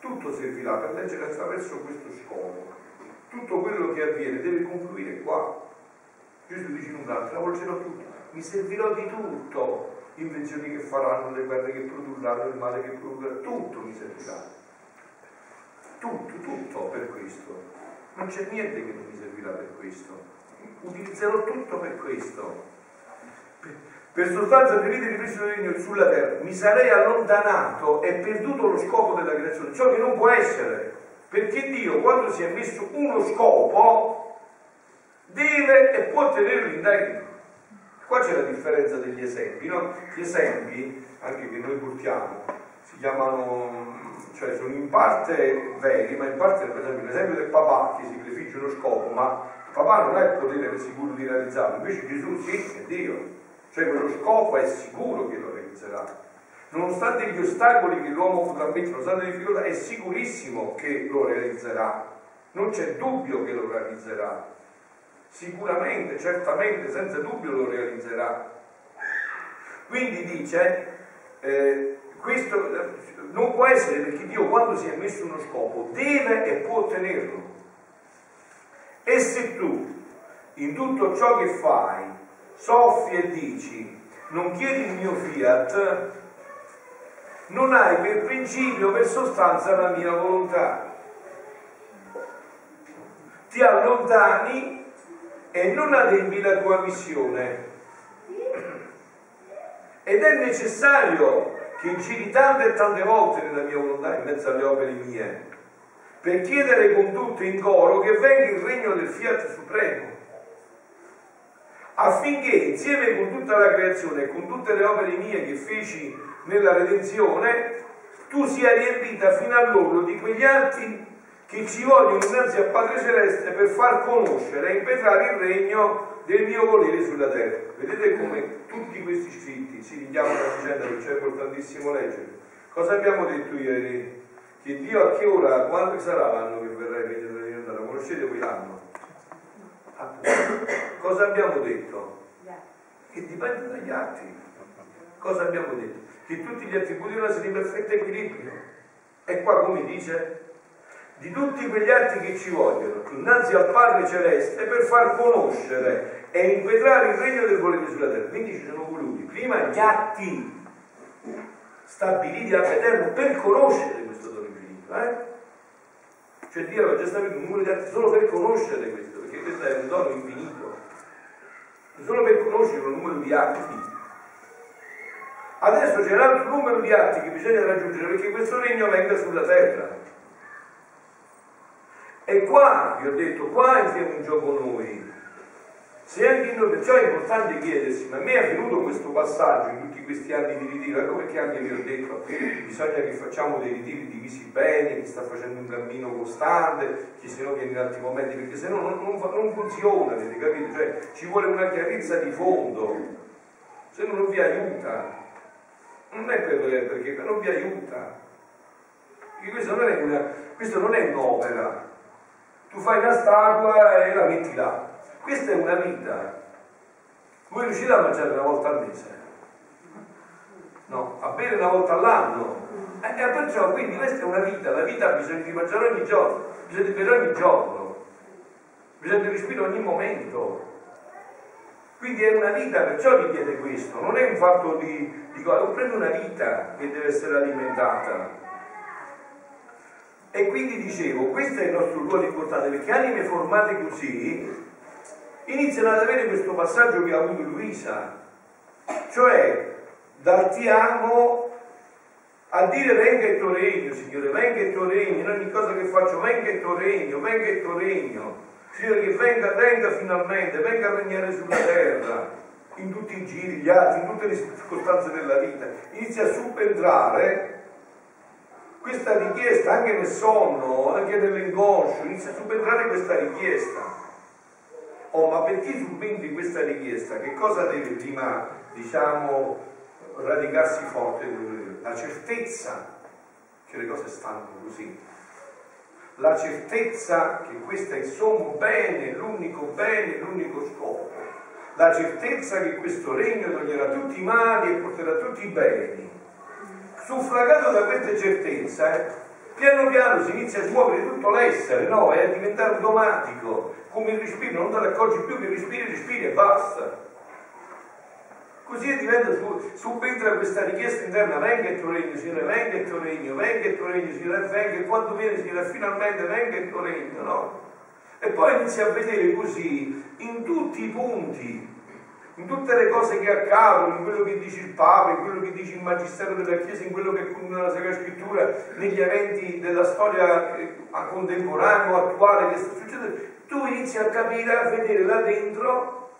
Tutto servirà per leggere attraverso questo scopo. Tutto quello che avviene deve confluire qua. Gesù dice in un altro, travolgerò tutto, mi servirò di tutto invenzioni che faranno, le guerre che produrranno, il male che produrranno, tutto mi servirà. Tutto, tutto per questo. Non c'è niente che non mi servirà per questo. Utilizzerò tutto per questo. Per, sostanza di vita di Cristo regno sulla terra mi sarei allontanato e perduto lo scopo della creazione, ciò che non può essere. Perché Dio, quando si è messo uno scopo, deve e può tenerlo in dentro. Qua c'è la differenza degli esempi, no? Gli esempi, anche che noi portiamo, si chiamano, cioè sono in parte veri, ma in parte, per esempio, l'esempio del papà che si prefigge uno scopo, ma il papà non ha il potere per sicuro di realizzarlo, invece Gesù sì, è Dio. Cioè quello scopo è sicuro che lo realizzerà. Nonostante gli ostacoli che l'uomo potrà mettere, nonostante le difficoltà, è sicurissimo che lo realizzerà. Non c'è dubbio che lo realizzerà sicuramente, certamente, senza dubbio lo realizzerà. Quindi dice, eh, questo non può essere perché Dio quando si è messo uno scopo deve e può ottenerlo. E se tu in tutto ciò che fai soffi e dici non chiedi il mio fiat, non hai per principio, per sostanza la mia volontà. Ti allontani e non adempi la tua missione. Ed è necessario che giri tante e tante volte nella mia volontà in mezzo alle opere mie, per chiedere con tutto in coro che venga il regno del Fiat Supremo, affinché insieme con tutta la creazione e con tutte le opere mie che feci nella redenzione, tu sia riempita fino all'orlo di quegli atti che ci vogliono innanzi al Padre Celeste per far conoscere e impetrare il regno del mio volere sulla terra. Vedete come tutti questi scritti si richiamano a vicenda, che c'è importantissimo leggere. Cosa abbiamo detto ieri? Che Dio a che ora, quando sarà l'anno che verrà divinità? Lo conoscete voi l'anno? Cosa abbiamo detto? Che dipende dagli atti. Cosa abbiamo detto? Che tutti gli attributi della sono in perfetto equilibrio. E qua come dice? Di tutti quegli atti che ci vogliono innanzi al Padre Celeste per far conoscere e inquadrare il regno del volere sulla terra. Quindi ci sono voluti prima gli atti stabiliti da Eterno per conoscere questo dono infinito. Eh? Cioè Dio aveva già stabilito un numero di atti solo per conoscere questo, perché questo è un dono infinito. Solo per conoscere un numero di atti. Adesso c'è un altro numero di atti che bisogna raggiungere perché questo regno venga sulla terra. E qua, vi ho detto, qua entriamo in gioco noi. Se anche noi, perciò è importante chiedersi, ma a me è avvenuto questo passaggio in tutti questi anni di ritiro, ecco perché anche vi ho detto, bisogna che facciamo dei ritiri divisi bene, chi sta facendo un cammino costante, chi se no viene in altri momenti, perché se no non, non, non funziona, avete capito? Cioè ci vuole una chiarezza di fondo, se no non vi aiuta. Non è per, perché non vi aiuta. Questo non è, una, questo non è un'opera. Tu fai una statua e la metti là questa è una vita. Voi riuscite a mangiare una volta al mese? No, a bere una volta all'anno. E eh, perciò quindi questa è una vita, la vita ha bisogno di mangiare ogni giorno, bisogna di bere ogni giorno, bisogna di respirare ogni momento. Quindi è una vita, perciò richiede questo, non è un fatto di, di cosa, proprio una vita che deve essere alimentata. E quindi dicevo, questo è il nostro ruolo importante, perché anime formate così iniziano ad avere questo passaggio che ha avuto Luisa, cioè dal ti amo a dire venga il tuo regno, Signore, venga il tuo regno, in ogni cosa che faccio venga il tuo regno, venga il tuo regno, Signore che venga, venga finalmente, venga a regnare sulla terra, in tutti i giri, gli altri, in tutte le circostanze della vita, inizia a subentrare questa richiesta anche nel sonno, anche nell'inconscio, inizia a subentrare questa richiesta. Oh, ma perché subentri questa richiesta? Che cosa deve prima, diciamo, radicarsi forte? La certezza che le cose stanno così. La certezza che questo è il sommo bene, l'unico bene, l'unico scopo. La certezza che questo regno toglierà tutti i mali e porterà tutti i beni. Suffragato da questa certezza, eh, piano piano si inizia a smuovere tutto l'essere, no? E a diventare automatico, come il respiro, non te ne accorgi più che respiri, respiri e basta. Così diventa, subentra questa richiesta interna, venga il tuo regno, Signore, venga il tuo regno, venga il tuo regno, Signore, venga, e quando viene, Signore, finalmente venga il tuo regno, no? E poi inizia a vedere così, in tutti i punti, in tutte le cose che accadono, in quello che dice il Papa, in quello che dice il Magistero della Chiesa, in quello che continua la Sacra Scrittura, negli eventi della storia eh, contemporanea o attuale che sta succedendo, tu inizi a capire, a vedere là dentro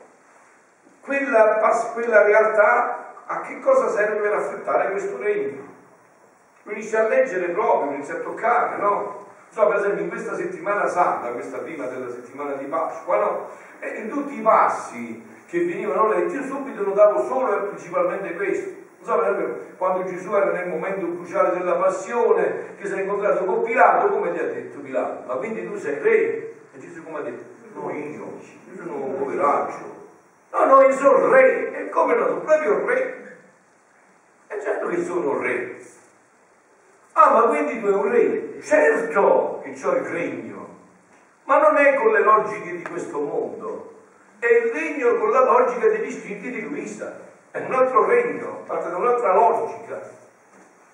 quella, quella realtà a che cosa serve per affrettare questo regno. Lo inizi a leggere proprio, inizi a toccare, no? So, per esempio in questa settimana santa, questa prima della settimana di Pasqua, no? E in tutti i passi che venivano letti, io subito notavo solo e principalmente questo. So, quando Gesù era nel momento cruciale della passione, che si è incontrato con Pilato, come gli ha detto Pilato? Ma quindi tu sei re? E Gesù come ha detto? No, io, io sono un poveraccio. No, no, io sono re. E come no? Sono proprio re. E certo che sono re. Ah, ma quindi tu sei un re? Certo che ho il regno. Ma non è con le logiche di questo mondo è il regno con la logica degli istinti di Luisa, è un altro regno, parte da un'altra logica,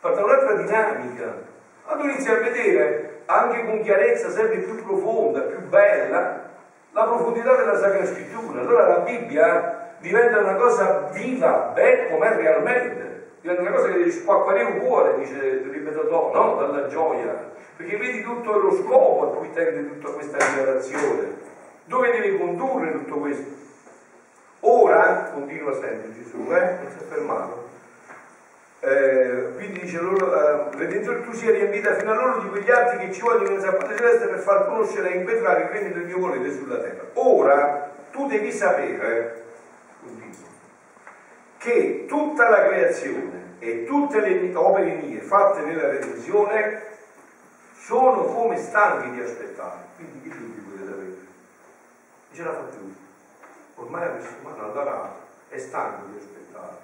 parte da un'altra dinamica. Allora inizi a vedere anche con chiarezza sempre più profonda, più bella, la profondità della Sacra Scrittura. Allora la Bibbia diventa una cosa viva, bella com'è realmente, diventa una cosa che devi spacquare un cuore, dice ripeto no, dalla gioia, perché vedi tutto lo scopo a cui tende tutta questa rivelazione. Dove deve condurre tutto questo? Ora, continua sempre Gesù, eh? non si è fermato. Eh, quindi dice loro, eh, Redentore, tu sia riempita fino a loro di quegli atti che ci vogliono in sabato celeste per far conoscere e impetrare il regno del mio volere sulla terra. Ora tu devi sapere, continua, che tutta la creazione e tutte le opere mie fatte nella redenzione sono come stanchi di aspettare. Quindi che dubbi potete avere? E ce l'ha fatto lui. Ormai la questa umana adorato è stanco di aspettare.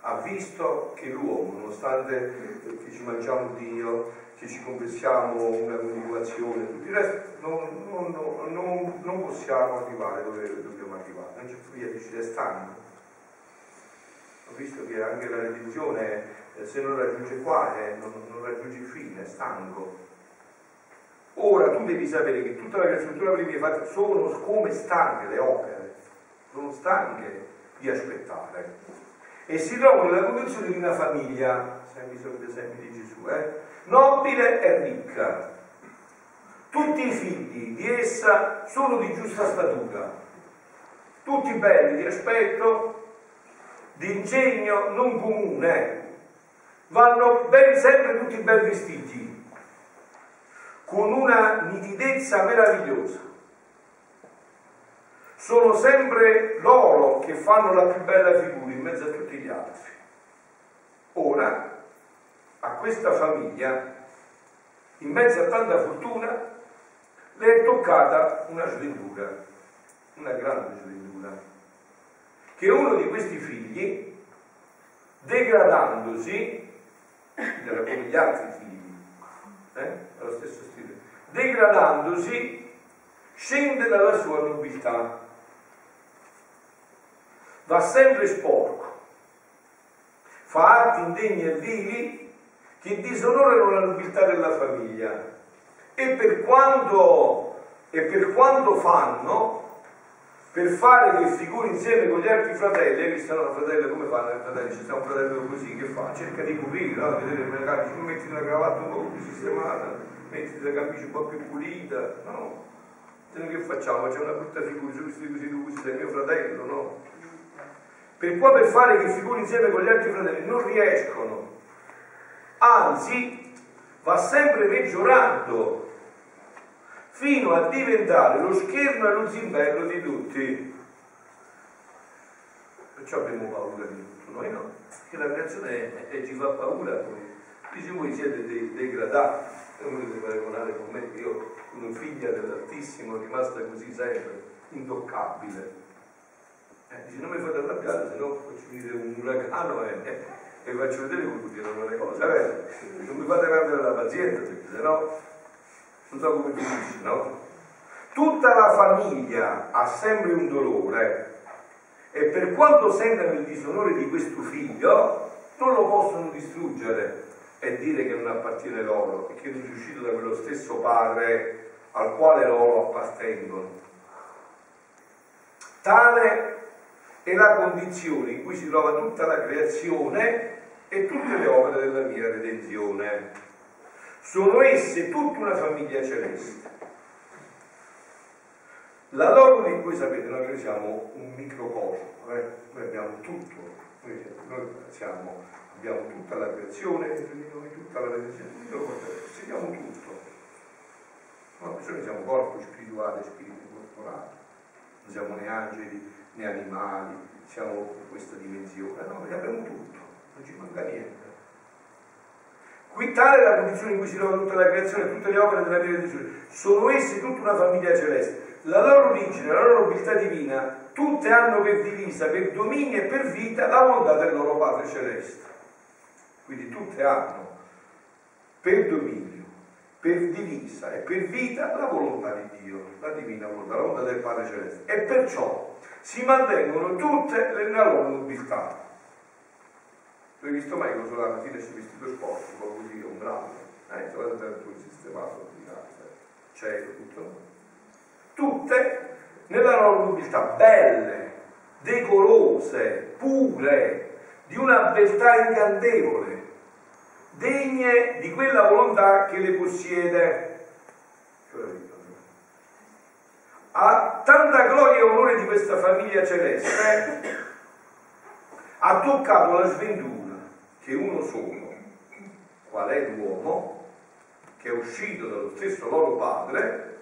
Ha visto che l'uomo, nonostante che ci mangiamo Dio, che ci confessiamo una continuazione, tutto il resto, non, non, non, non possiamo arrivare dove dobbiamo arrivare. Non c'è via, dice, è stanco. Ho visto che anche la religione e se non raggiunge qua eh, non, non raggiunge il fine, è stanco. Ora tu devi sapere che tutta la la prima fatta sono come stanche le opere, sono stanche di aspettare. E si trovano nella condizione di una famiglia, sempre sono esempi di Gesù, eh, nobile e ricca. Tutti i figli di essa sono di giusta statura, tutti belli di aspetto, di ingegno non comune, vanno ben sempre tutti ben vestiti, con una nitidezza meravigliosa. Sono sempre loro che fanno la più bella figura in mezzo a tutti gli altri. Ora, a questa famiglia, in mezzo a tanta fortuna, le è toccata una sventura, una grande sventura, che uno di questi figli, degradandosi, come gli altri figli, eh? allo stesso stile, degradandosi, scende dalla sua nobiltà, va sempre sporco, fa atti indegni e vili che disonorano la nobiltà della famiglia. E per quanto, e per quanto fanno, per fare che figuri insieme con gli altri fratelli, hai visto no, fratello come fanno i fratelli? Ci sta un fratello così che fa? Cerca di coprire, no? vedere magari ci metti una cravatta un po' più sistemata, metti la camicia un po' più pulita, no? Se no che facciamo? C'è una brutta figura, questi così tu sei mio fratello, no? Per qua per fare che figuri insieme con gli altri fratelli non riescono, anzi va sempre peggiorando fino a diventare lo schermo e lo zimbello di tutti. Perciò abbiamo paura di tutto, noi no, perché la creazione è, è, ci fa paura poi. Dice voi siete dei degradati, non volete paragonare con me, io sono figlia dell'Altissimo, rimasta così sempre, intoccabile. Eh, dice non mi fate arrabbiare, se no faccio venire un uragano e, e, e faccio vedere come funzionano le cose, vero? Non mi fate perdere la pazienza, se no non so come finisce, no? Tutta la famiglia ha sempre un dolore e per quanto sentano il disonore di questo figlio, non lo possono distruggere e dire che non appartiene loro e che è uscito da quello stesso padre al quale loro appartengono. Tale è la condizione in cui si trova tutta la creazione e tutte le opere della mia redenzione. Sono esse tutta una famiglia celeste. La loro di voi sapete, noi siamo un microcosmo, eh? noi abbiamo tutto, noi, siamo, abbiamo tutta la creazione noi, tutta la redenzione, siamo tutto. No, noi siamo corpo spirituale, spirito corporale, non siamo né angeli né animali, siamo in questa dimensione, no, abbiamo tutto, non ci manca niente. Qui tale è la condizione in cui si trova tutta la creazione, tutte le opere della vita di Gesù. Sono esse tutta una famiglia celeste. La loro origine, la loro nobiltà divina, tutte hanno per divisa, per dominio e per vita la volontà del loro Padre celeste. Quindi tutte hanno per dominio, per divisa e per vita la volontà di Dio, la divina volontà, la volontà del Padre celeste. E perciò si mantengono tutte nella loro nobiltà. Tu hai visto mai cosa alla fine si vestito un po' così, un bravo, eh, trovate tutto sistemato, cielo, tutto. Tutte nella loro nobiltà, belle, decorose, pure, di una beltà incantevole, degne di quella volontà che le possiede. A tanta gloria e onore di questa famiglia celeste ha toccato la sventura che uno solo, qual è l'uomo, che è uscito dallo stesso loro padre,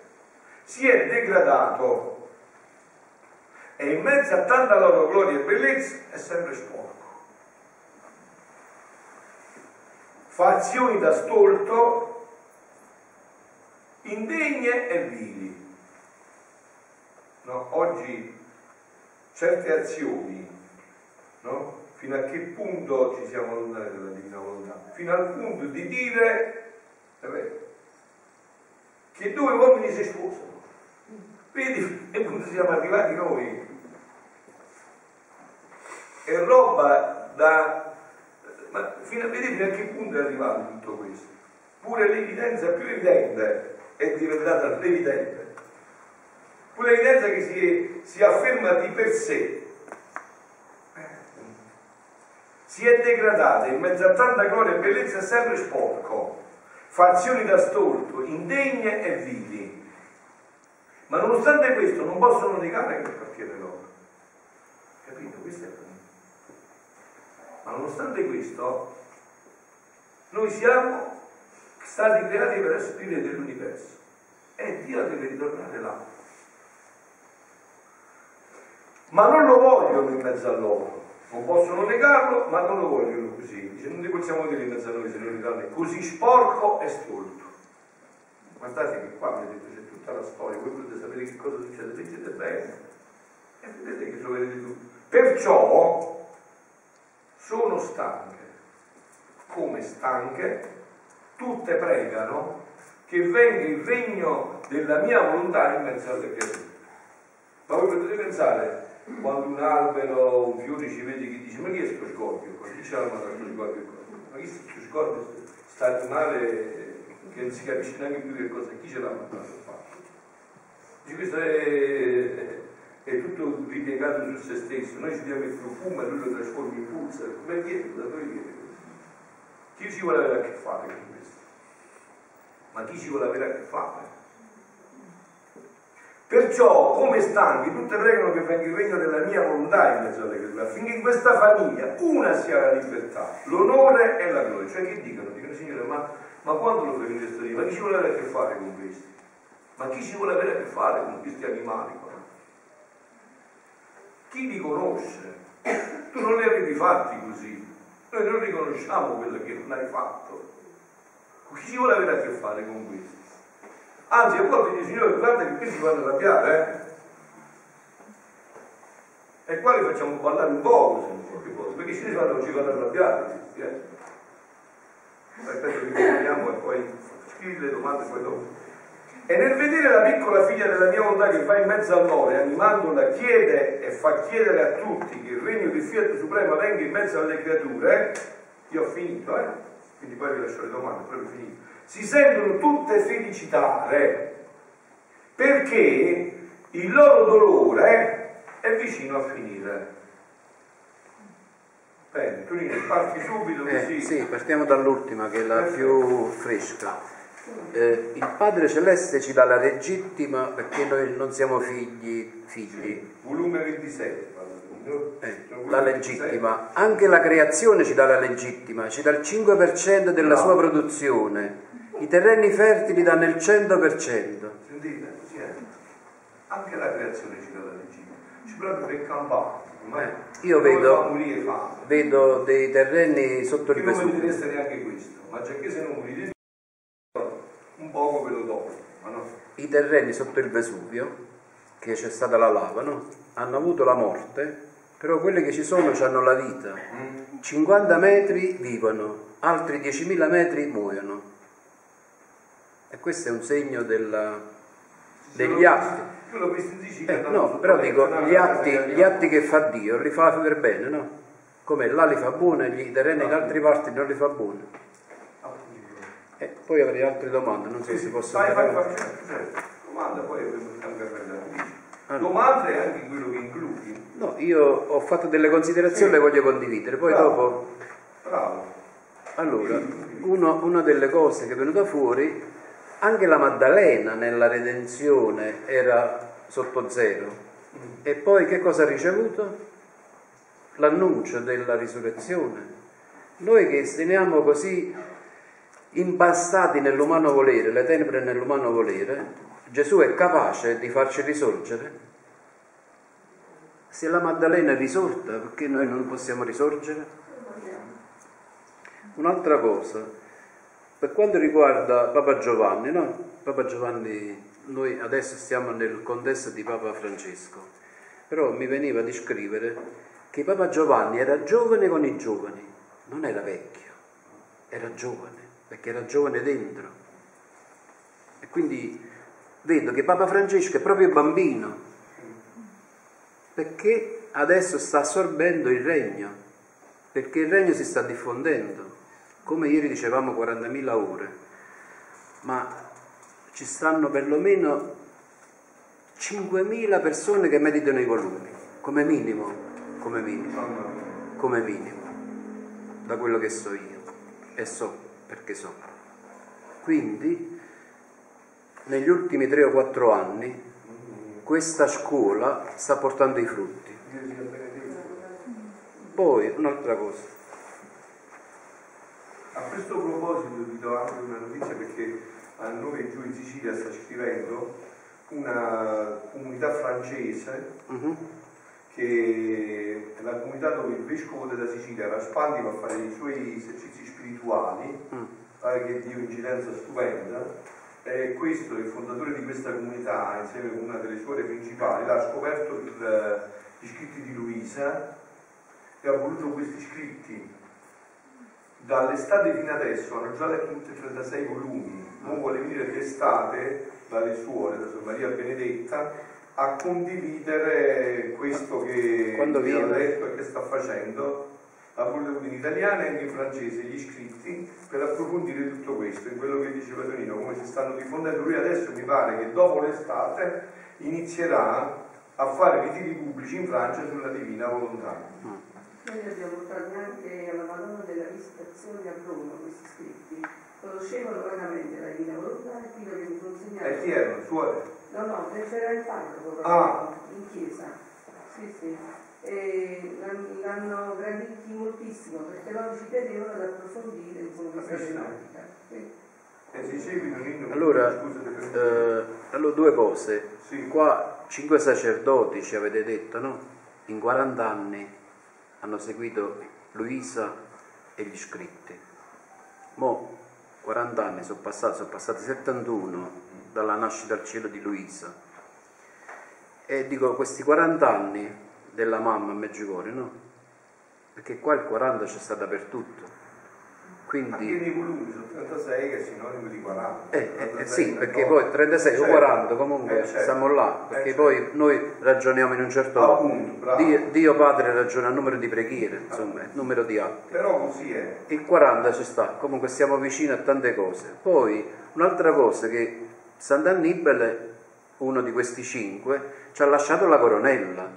si è degradato e in mezzo a tanta loro gloria e bellezza è sempre sporco. Fa azioni da stolto, indegne e vili. No, oggi certe azioni no, fino a che punto ci siamo allontanati dalla divina volontà? Fino al punto di dire che due uomini si sposano. Vedi e punto siamo arrivati noi. È roba da... Ma fino a vedere a che punto è arrivato tutto questo. Pure l'evidenza più evidente è diventata l'evidente. Pure l'evidenza che si, si afferma di per sé si è degradata in mezzo a tanta gloria e bellezza sempre sporco, fazioni da stolto, indegne e vili. Ma nonostante questo non possono negare che appartiene loro. Capito? Questo è il punto. Ma nonostante questo, noi siamo stati creati per spiriti dell'universo e Dio deve ritornare là. Ma non lo vogliono in mezzo a loro non possono negarlo, ma non lo vogliono così. Dice, non ti possiamo dire in mezzo a noi se non ritorna così sporco e stolto. Guardate che qua vedete c'è tutta la storia, voi potete sapere che cosa succede, leggete bene e vedete che troverete tutto. Perciò sono stanche, come stanche, tutte pregano che venga il regno della mia volontà in mezzo alle creature. Ma voi potete pensare, quando un albero, un fiore ci vede che dice ma chi è questo scorpio? Chi c'ha la mano questo scorpio? Ma chi questo scorpio? Sta animale che non si capisce neanche più che cosa, chi ce l'ha mandato a Dice questo è, è, tutto ripiegato su se stesso, noi ci diamo il profumo e lui lo trasforma in puzza, come viene? Da dove viene Chi ci vuole avere a che fare con questo? Ma chi ci vuole avere a che fare? Perciò, come stanchi, tutte pregano che venga il regno della mia volontà in mezzo alle creature, affinché in questa famiglia una sia la libertà, l'onore e la gloria. Cioè che dicono? Dicono, Signore, ma, ma quando lo fai questo Ma chi ci vuole avere a che fare con questi? Ma chi ci vuole avere a che fare con questi animali qua? Chi li conosce? Tu non li avevi fatti così. Noi non riconosciamo quello che non hai fatto. Chi ci vuole avere a che fare con questi? Anzi, a volte dice, Signore, guarda che qui si fanno arrabbiare, eh? E qua li facciamo ballare un po' qualche volta, perché ci fanno, ci fanno arrabbiare. Eh? Aspetta che vediamo e poi scrivi le domande poi dopo. E nel vedere la piccola figlia della mia volontà che va in mezzo a loro, animandola, chiede e fa chiedere a tutti che il regno di Fiat Suprema venga in mezzo alle creature, io ho finito, eh? Quindi poi vi lascio le domande, poi ho finito si sentono tutte felicitare perché il loro dolore è vicino a finire. Bene, tu parti subito eh, così. Eh, sì, partiamo dall'ultima che è la più fresca. Eh, il Padre Celeste ci dà la legittima perché noi non siamo figli, figli. Volume 27. Eh, la legittima. Anche la creazione ci dà la legittima, ci dà il 5% della sua produzione i terreni fertili danno il 100%. Sentite, eh. anche la creazione ci dà la regina, ci proprio per campare. Io vedo, vedo, dei terreni sotto il Vesuvio. Non mi interessa neanche questo, ma già che se non morite un poco ve lo do. No? I terreni sotto il Vesuvio, che c'è stata la lava, no? hanno avuto la morte, però quelli che ci sono hanno la vita. 50 mm. metri vivono, altri 10.000 metri muoiono. E questo è un segno della, degli atti. Eh, no, però dico, gli atti, gli atti, che fa Dio li fa per bene, no? Come là li fa buone, gli terreni in altre parti non li fa buone. E eh, poi avrei altre domande, non so se possono certo. Domanda poi anche a Domande anche quello che includi. No, io ho fatto delle considerazioni, sì. le voglio condividere, poi Bravo. dopo... Bravo. Allora, uno, una delle cose che è venuta fuori anche la Maddalena nella redenzione era sotto zero. E poi che cosa ha ricevuto? L'annuncio della risurrezione. Noi che steniamo così impastati nell'umano volere, le tenebre nell'umano volere, Gesù è capace di farci risorgere. Se la Maddalena è risorta, perché noi non possiamo risorgere? Un'altra cosa, per quanto riguarda Papa Giovanni, no? Papa Giovanni, noi adesso stiamo nel contesto di Papa Francesco, però mi veniva di scrivere che Papa Giovanni era giovane con i giovani, non era vecchio, era giovane, perché era giovane dentro. E quindi vedo che Papa Francesco è proprio bambino, perché adesso sta assorbendo il regno, perché il regno si sta diffondendo come ieri dicevamo 40.000 ore, ma ci stanno perlomeno 5.000 persone che meditano i volumi, come minimo, come minimo, come minimo, da quello che so io e so perché so. Quindi negli ultimi 3 o 4 anni questa scuola sta portando i frutti. Poi un'altra cosa. A questo proposito vi do anche una notizia perché a noi giù in Sicilia sta scrivendo una comunità francese Mhm. che è la comunità dove il vescovo della Sicilia Raspandi va a fare i suoi esercizi spirituali, Mm. pare che Dio incidenza stupenda, e questo, il fondatore di questa comunità, insieme con una delle suore principali, l'ha scoperto il- gli scritti di Luisa e ha voluto questi scritti dall'estate fino adesso, hanno già letto tutti e 36 volumi, non vuole venire d'estate dalle suore, da Sua Maria Benedetta, a condividere questo che, Quando che ha viene? letto e che sta facendo. Ha voluto in italiano e anche in francese gli scritti per approfondire tutto questo, in quello che diceva Tonino, come si stanno diffondendo. Lui adesso mi pare che dopo l'estate inizierà a fare ritiri pubblici in Francia sulla Divina Volontà. Noi abbiamo portati anche alla Madonna della Visitazione a Roma, questi scritti. Conoscevano vagamente la Divina Volontà e qui l'abbiamo consegnato. E chi erano? Suore? No, no, c'era il parroco proprio, Ah. in chiesa. Sì, sì. E l'han- l'hanno graditi moltissimo perché loro ci chiedevano ad approfondire insomma, questa tematica. Sì. Allora, eh, allora due cose. Sì. Qua cinque sacerdoti ci avete detto, no? In 40 anni hanno seguito Luisa e gli scritti. Mo' 40 anni sono passati, sono passati 71 dalla nascita al cielo di Luisa. E dico, questi 40 anni della mamma a Meggiugorio, no? Perché qua il 40 c'è sta dappertutto. Anche Quindi nei volumi sono 36 che è sinonimo di 40. eh, eh, eh, 36, sì, perché 39. poi 36 o Certo. 40 comunque Eh, certo. siamo là, perché Eh, poi certo. noi ragioniamo in un certo modo. Dio, Dio Padre ragiona il numero di preghiere, insomma, il numero di atti. Però così è. Il 40 ci sta, comunque stiamo vicini a tante cose. Poi un'altra cosa che Sant'Annibale, uno di questi cinque, ci ha lasciato la coronella,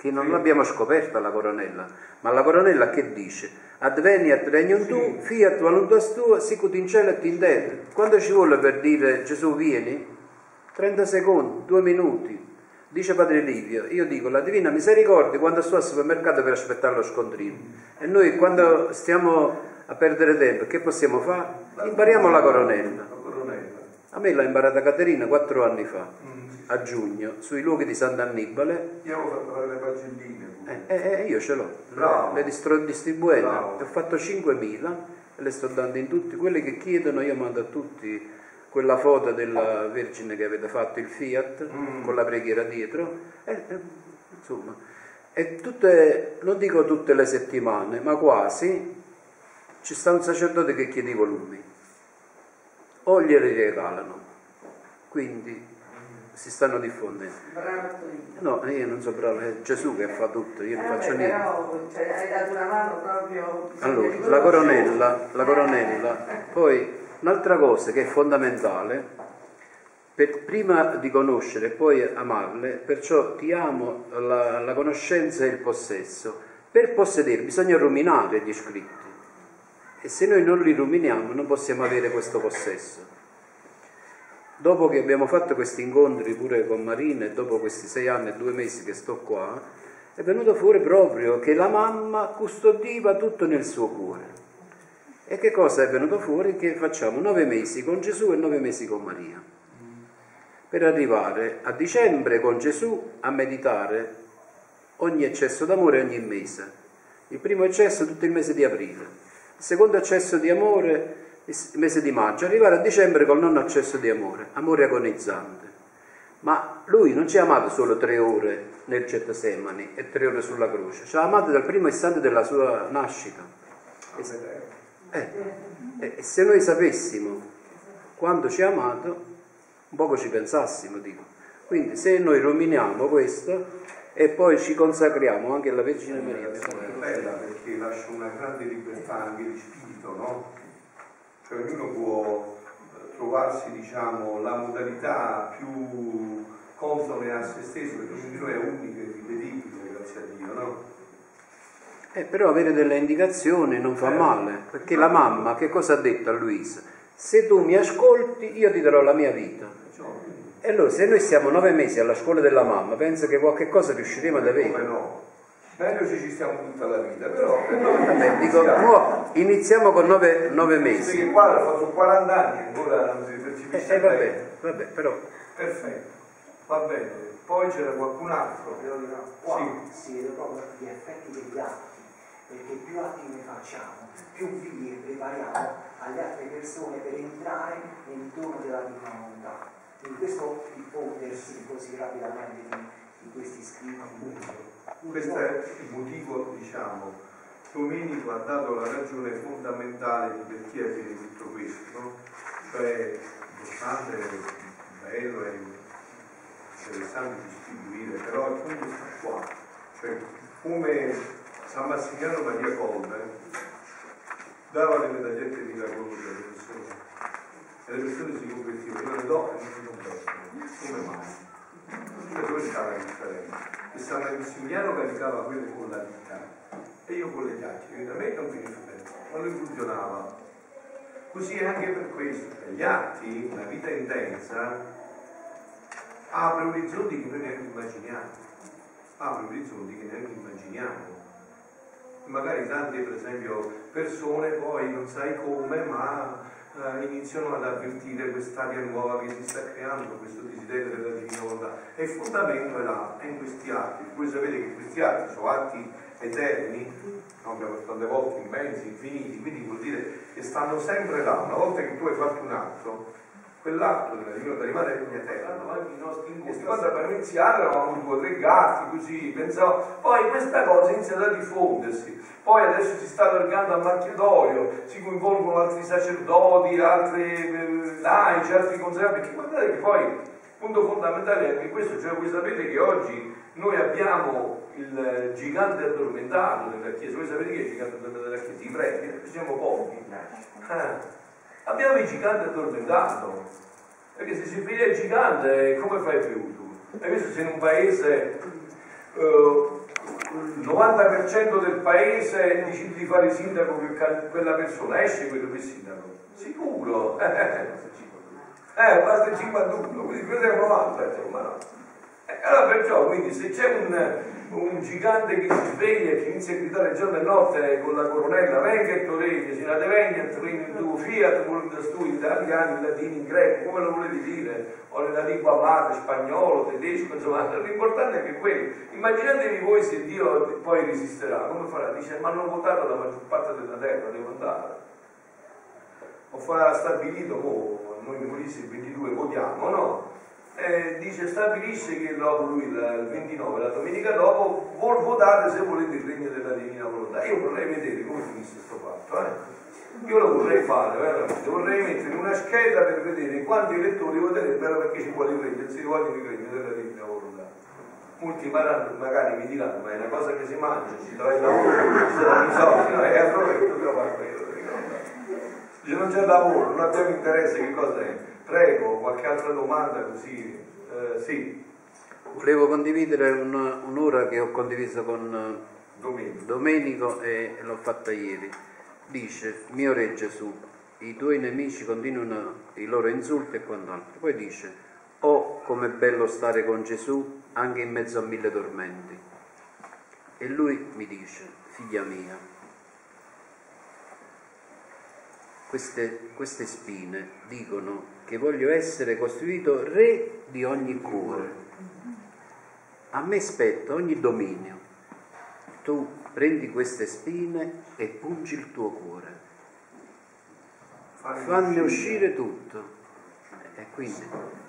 che non Sì. l'abbiamo scoperta la coronella, ma la coronella che dice? Adveniat regnum tu, Sì. fiat voluntas tua, sicut in cielo et in terra. Quando ci vuole per dire Gesù vieni? 30 secondi, due minuti. Dice Padre Livio, io dico la Divina Misericordia quando sto al supermercato per aspettare lo scontrino. E noi quando stiamo a perdere tempo, che possiamo fare? Impariamo la coronella. A me l'ha imparata Caterina quattro anni fa, Mm, a giugno, sui luoghi di Sant'Annibale. Io avevo fatto le pagelline. pure. Eh, eh, eh, io ce l'ho, Bravo. le sto distribuendo. Bravo. Ho fatto 5.000 e le sto dando in tutti. Quelli che chiedono io mando a tutti quella foto della Vergine che avete fatto, il Fiat, Mm. con la preghiera dietro. E, e, insomma, e tutte, non dico tutte le settimane, ma quasi, ci sta un sacerdote che chiede i volumi. O glieli regalano. Quindi si stanno diffondendo. No, io non so bravo, è Gesù che fa tutto, io non Eh, faccio niente. Cioè, hai dato una mano proprio... bisogna Allora, la coronella, la Eh, coronella. Poi un'altra cosa che è fondamentale, per- prima di conoscere e poi amarle, perciò ti amo la, la conoscenza e il possesso. Per possedere bisogna ruminare gli scritti e se noi non li ruminiamo non possiamo avere questo possesso. Dopo che abbiamo fatto questi incontri pure con Marina e dopo questi sei anni e due mesi che sto qua, è venuto fuori proprio che la mamma custodiva tutto nel suo cuore. E che cosa è venuto fuori? Che facciamo nove mesi con Gesù e nove mesi con Maria. Per arrivare a dicembre con Gesù a meditare ogni eccesso d'amore ogni mese. Il primo eccesso tutto il mese di aprile, secondo eccesso di amore il mese di maggio, arrivare a dicembre col nono eccesso di amore, amore agonizzante. Ma lui non ci ha amato solo tre ore nel Getsemani e tre ore sulla croce, ci ha amato dal primo istante della sua nascita. Te. Eh, eh, e se noi sapessimo quando ci ha amato, un poco ci pensassimo, dico. Quindi se noi ruminiamo questo e poi ci consacriamo anche alla Vergine Maria. Lascia una grande libertà anche di spirito no? Cioè ognuno può eh, trovarsi, diciamo, la modalità più consone a se stesso, perché ognuno è unico e rivedibile, grazie a Dio, no? Eh, però avere delle indicazioni non fa Eh. male, perché la mamma che cosa ha detto a Luisa? Se tu mi ascolti io ti darò la mia vita. Perciò, E allora se noi stiamo nove mesi alla scuola della mamma, penso che qualche cosa riusciremo ad come avere. no? Meglio ci stiamo tutta la vita, però... Vabbè, dico, mo iniziamo con nove, nove mesi. Perché qua ho fatto 40 anni ancora non si Eh, percepisce eh, vabbè, bene. vabbè, però Perfetto, va bene. Poi c'era qualcun altro. Però no, qua Sì. si vede proprio gli effetti degli atti, perché più atti ne facciamo, più vie prepariamo alle altre persone per entrare nel dono della divina volontà. Quindi questo diffondersi così rapidamente di, di questi scritti. Questo è il motivo, diciamo, Domenico ha dato la ragione fondamentale di perché avere tutto questo, no? Cioè, importante, bello e interessante distribuire, però è come sta qua, cioè come San Massimiliano Maria Colbe dava le medagliette miracolose alle persone e le persone si convertivano, le do e non si convertono, come mai? Cioè, dove sta la differenza? E San Massimiliano caricava quelle con la vita e io con le chiacchiere, da me non finiva bene, ma lui funzionava. Così è anche per questo, cioè, gli atti, una vita intensa, apre orizzonti che noi neanche immaginiamo, apre orizzonti che neanche immaginiamo. Magari tante, per esempio, persone poi non sai come, ma eh, iniziano ad avvertire quest'aria nuova che si sta creando, questo desiderio della divina volontà. E il fondamento è là, è in questi atti. Voi sapete che questi atti sono atti eterni, no, abbiamo tante volte immensi, infiniti, quindi vuol dire che stanno sempre là. Una volta che tu hai fatto un atto, quell'atto della divina volontà rimane in eterno. Anche i nostri incontri. Quando abbiamo iniziato eravamo due o tre gatti, così, pensavo, poi questa cosa inizia a diffondersi. Poi adesso si sta allargando a macchia d'olio, si coinvolgono altri sacerdoti, altri eh, laici, altri conservatori, perché guardate che poi il punto fondamentale è anche questo, cioè voi sapete che oggi noi abbiamo il gigante addormentato della Chiesa, voi sapete che è il gigante addormentato della Chiesa? I preti, siamo pochi. Eh, Abbiamo il gigante addormentato, perché se si sveglia il gigante come fai più tu? Hai visto se in un paese eh, il 90% del paese decide di fare sindaco che quella persona, esce quello per sindaco? Sicuro! Eh, basta il 51, quindi questo è 90, insomma no. Eh, Allora perciò, quindi se c'è un, un gigante che si sveglia e che inizia a gridare giorno e notte con la coronella, venga e Torregno, si nate venga e Torregno in tuo fiat, volete stu in italiano, in latino, in greco, come lo volete dire, o nella lingua madre, spagnolo, tedesco, insomma, l'importante è che quello. Immaginatevi voi se Dio poi resisterà, come farà? Dice, ma hanno votato la maggior parte della terra, devo andare. Ho fa stabilito, mo, noi il 22 votiamo, no? Eh, dice stabilisce che dopo lui il il 29, la domenica dopo, voi votate se volete il regno della divina volontà. Io vorrei vedere come finisce questo fatto, eh? Io lo vorrei fare, veramente, vorrei mettere una scheda per vedere quanti elettori voterebbero perché ci vuole il regno, si vuole il regno della divina volontà. Molti magari, mi diranno, ma è una cosa che si mangia, si dà il lavoro, si dà i soldi, no? E allora dobbiamo fare quello. Dice non c'è lavoro, non abbiamo interesse, che cosa è? Prego, qualche altra domanda così? Eh, sì, volevo condividere un- un'ora che ho condiviso con eh, Domenico. Domenico e l'ho fatta ieri. Dice, mio Re Gesù, i tuoi nemici continuano i loro insulti e quant'altro. Poi dice, oh com'è bello stare con Gesù anche in mezzo a mille tormenti. E lui mi dice, figlia mia, queste, queste spine dicono che voglio essere costituito re di ogni cuore. A me spetta ogni dominio. Tu prendi queste spine e pungi il tuo cuore. Fanne uscire tutto. E quindi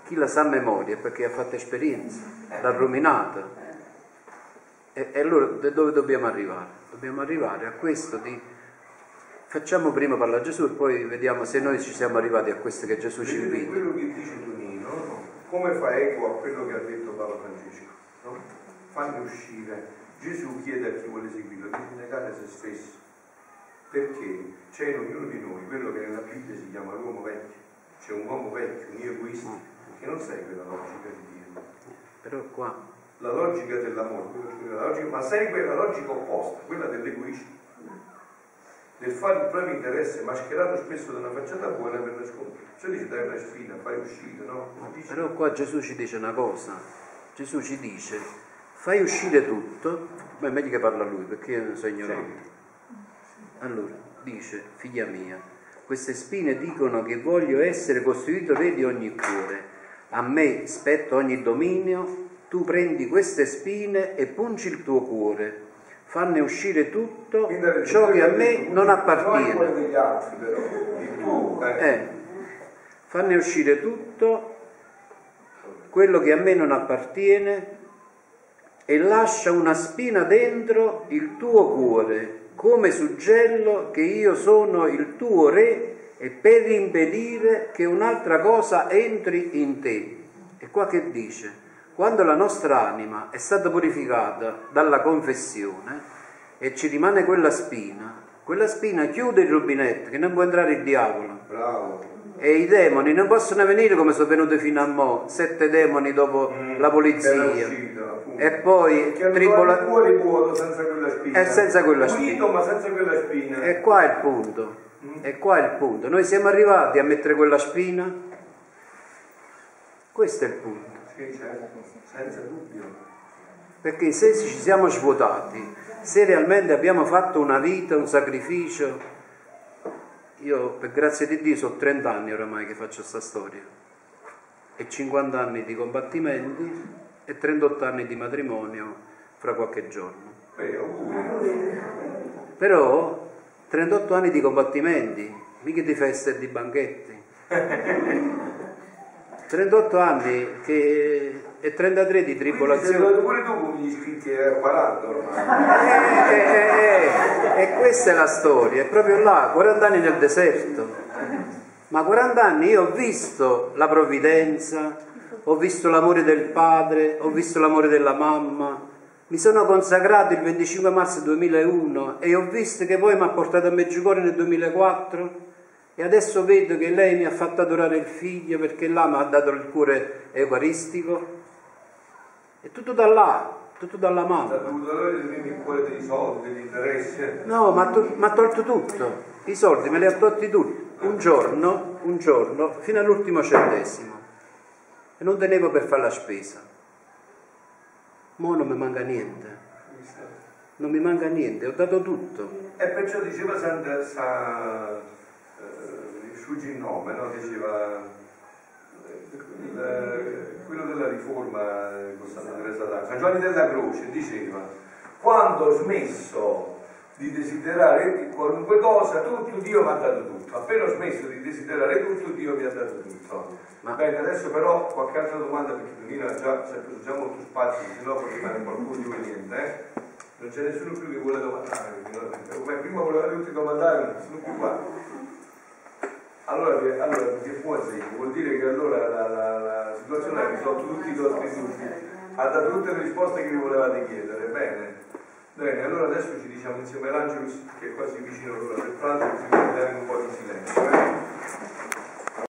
chi la sa a memoria perché ha fatto esperienza, l'ha ruminata. E, e allora dove dobbiamo arrivare? Dobbiamo arrivare a questo di facciamo prima parlare a Gesù e poi vediamo se noi ci siamo arrivati a questo che Gesù ci invita. quello che dice Tonino, no? come fa eco a quello che ha detto Papa Francesco? No? Fanno uscire. Gesù chiede a chi vuole seguirlo di negare se stesso. perché c'è in ognuno di noi quello che nella Bibbia si chiama l'uomo vecchio, c'è un uomo vecchio, un io egoista, che non segue la logica di Dio. Però qua La logica dell'amore, la logica, ma segue la logica opposta, quella dell'egoismo, del fare il proprio interesse mascherato spesso da una facciata buona per nascondere. Se dice dai una spina, fai uscire, no? Dice, Però qua Gesù ci dice una cosa, Gesù ci dice fai uscire tutto, ma è meglio che parla lui perché io sono ignorante. Allora, dice, figlia mia, queste spine dicono che voglio essere costituito re di ogni cuore, a me spetta ogni dominio, tu prendi queste spine e pungi il tuo cuore, fanne uscire tutto ciò che a me non appartiene. eh. Eh, fanne uscire tutto quello che a me non appartiene e lascia una spina dentro il tuo cuore, come suggello che io sono il tuo re e per impedire che un'altra cosa entri in te. E qua che dice? Quando la nostra anima è stata purificata dalla confessione e ci rimane quella spina, quella spina chiude il rubinetto che non può entrare il diavolo. Bravo. E i demoni non possono venire come sono venuti fino a mo', sette demoni dopo la Era polizia. E poi aveva il tribola... cuore vuoto senza quella spina. E senza quella Pulito, ma senza quella spina. E qua è il punto. E qua è il punto. Noi siamo arrivati a mettere quella spina? Questo è il punto. Sì, certo, senza dubbio. Perché se ci siamo svuotati, se realmente abbiamo fatto una vita, un sacrificio, io per grazia di Dio sono 30 anni oramai che faccio questa storia, e 50 anni di combattimenti e 38 anni di matrimonio fra qualche giorno. Però 38 anni di combattimenti, mica di feste e di banchetti. 38 anni che, e 33 di tribolazione. pure tu con gli iscritti a 40 ormai. Eh, eh, eh, e questa è la storia, è proprio là, 40 anni nel deserto. Ma 40 anni io ho visto la provvidenza, ho visto l'amore del padre, ho visto l'amore della mamma. Mi sono consacrato il 25 marzo 2001 e ho visto che poi mi ha portato a Meggiugorio nel 2004 e adesso vedo che lei mi ha fatto adorare il figlio perché là mi ha dato il cuore eucaristico. È tutto da là, tutto dalla mamma. il cuore dei soldi, degli interessi. No, ma ha tolto tutto. I soldi me li ha tolti tutti. Un giorno, un giorno, fino all'ultimo centesimo. E non tenevo per fare la spesa. Mo non mi manca niente. Non mi manca niente, ho dato tutto. E perciò diceva Santa, sa, eh, il nome, no? diceva eh, quello della riforma eh, con Santa Teresa San Giovanni della Croce, diceva quando ho smesso di desiderare qualunque cosa, tutto Dio mi ha dato tutto. Appena ho smesso di desiderare tutto, Dio mi ha dato tutto. Ma- Bene, adesso però qualche altra domanda perché Donina ha già, si è preso già molto spazio, se no poi rimane qualcuno di niente, eh? Non c'è nessuno più che vuole domandare, perché no- prima volevate tutti domandare, non sono più qua. Allora, che- allora che può essere? Vuol dire che allora la, la- la situazione ha risolto tutti i vostri dubbi, ha dato tutte le risposte che vi volevate chiedere, bene? Bene, allora adesso ci diciamo insieme l'Angelus che è quasi vicino all'ora del pranzo, così mettiamo un po' di silenzio. Eh?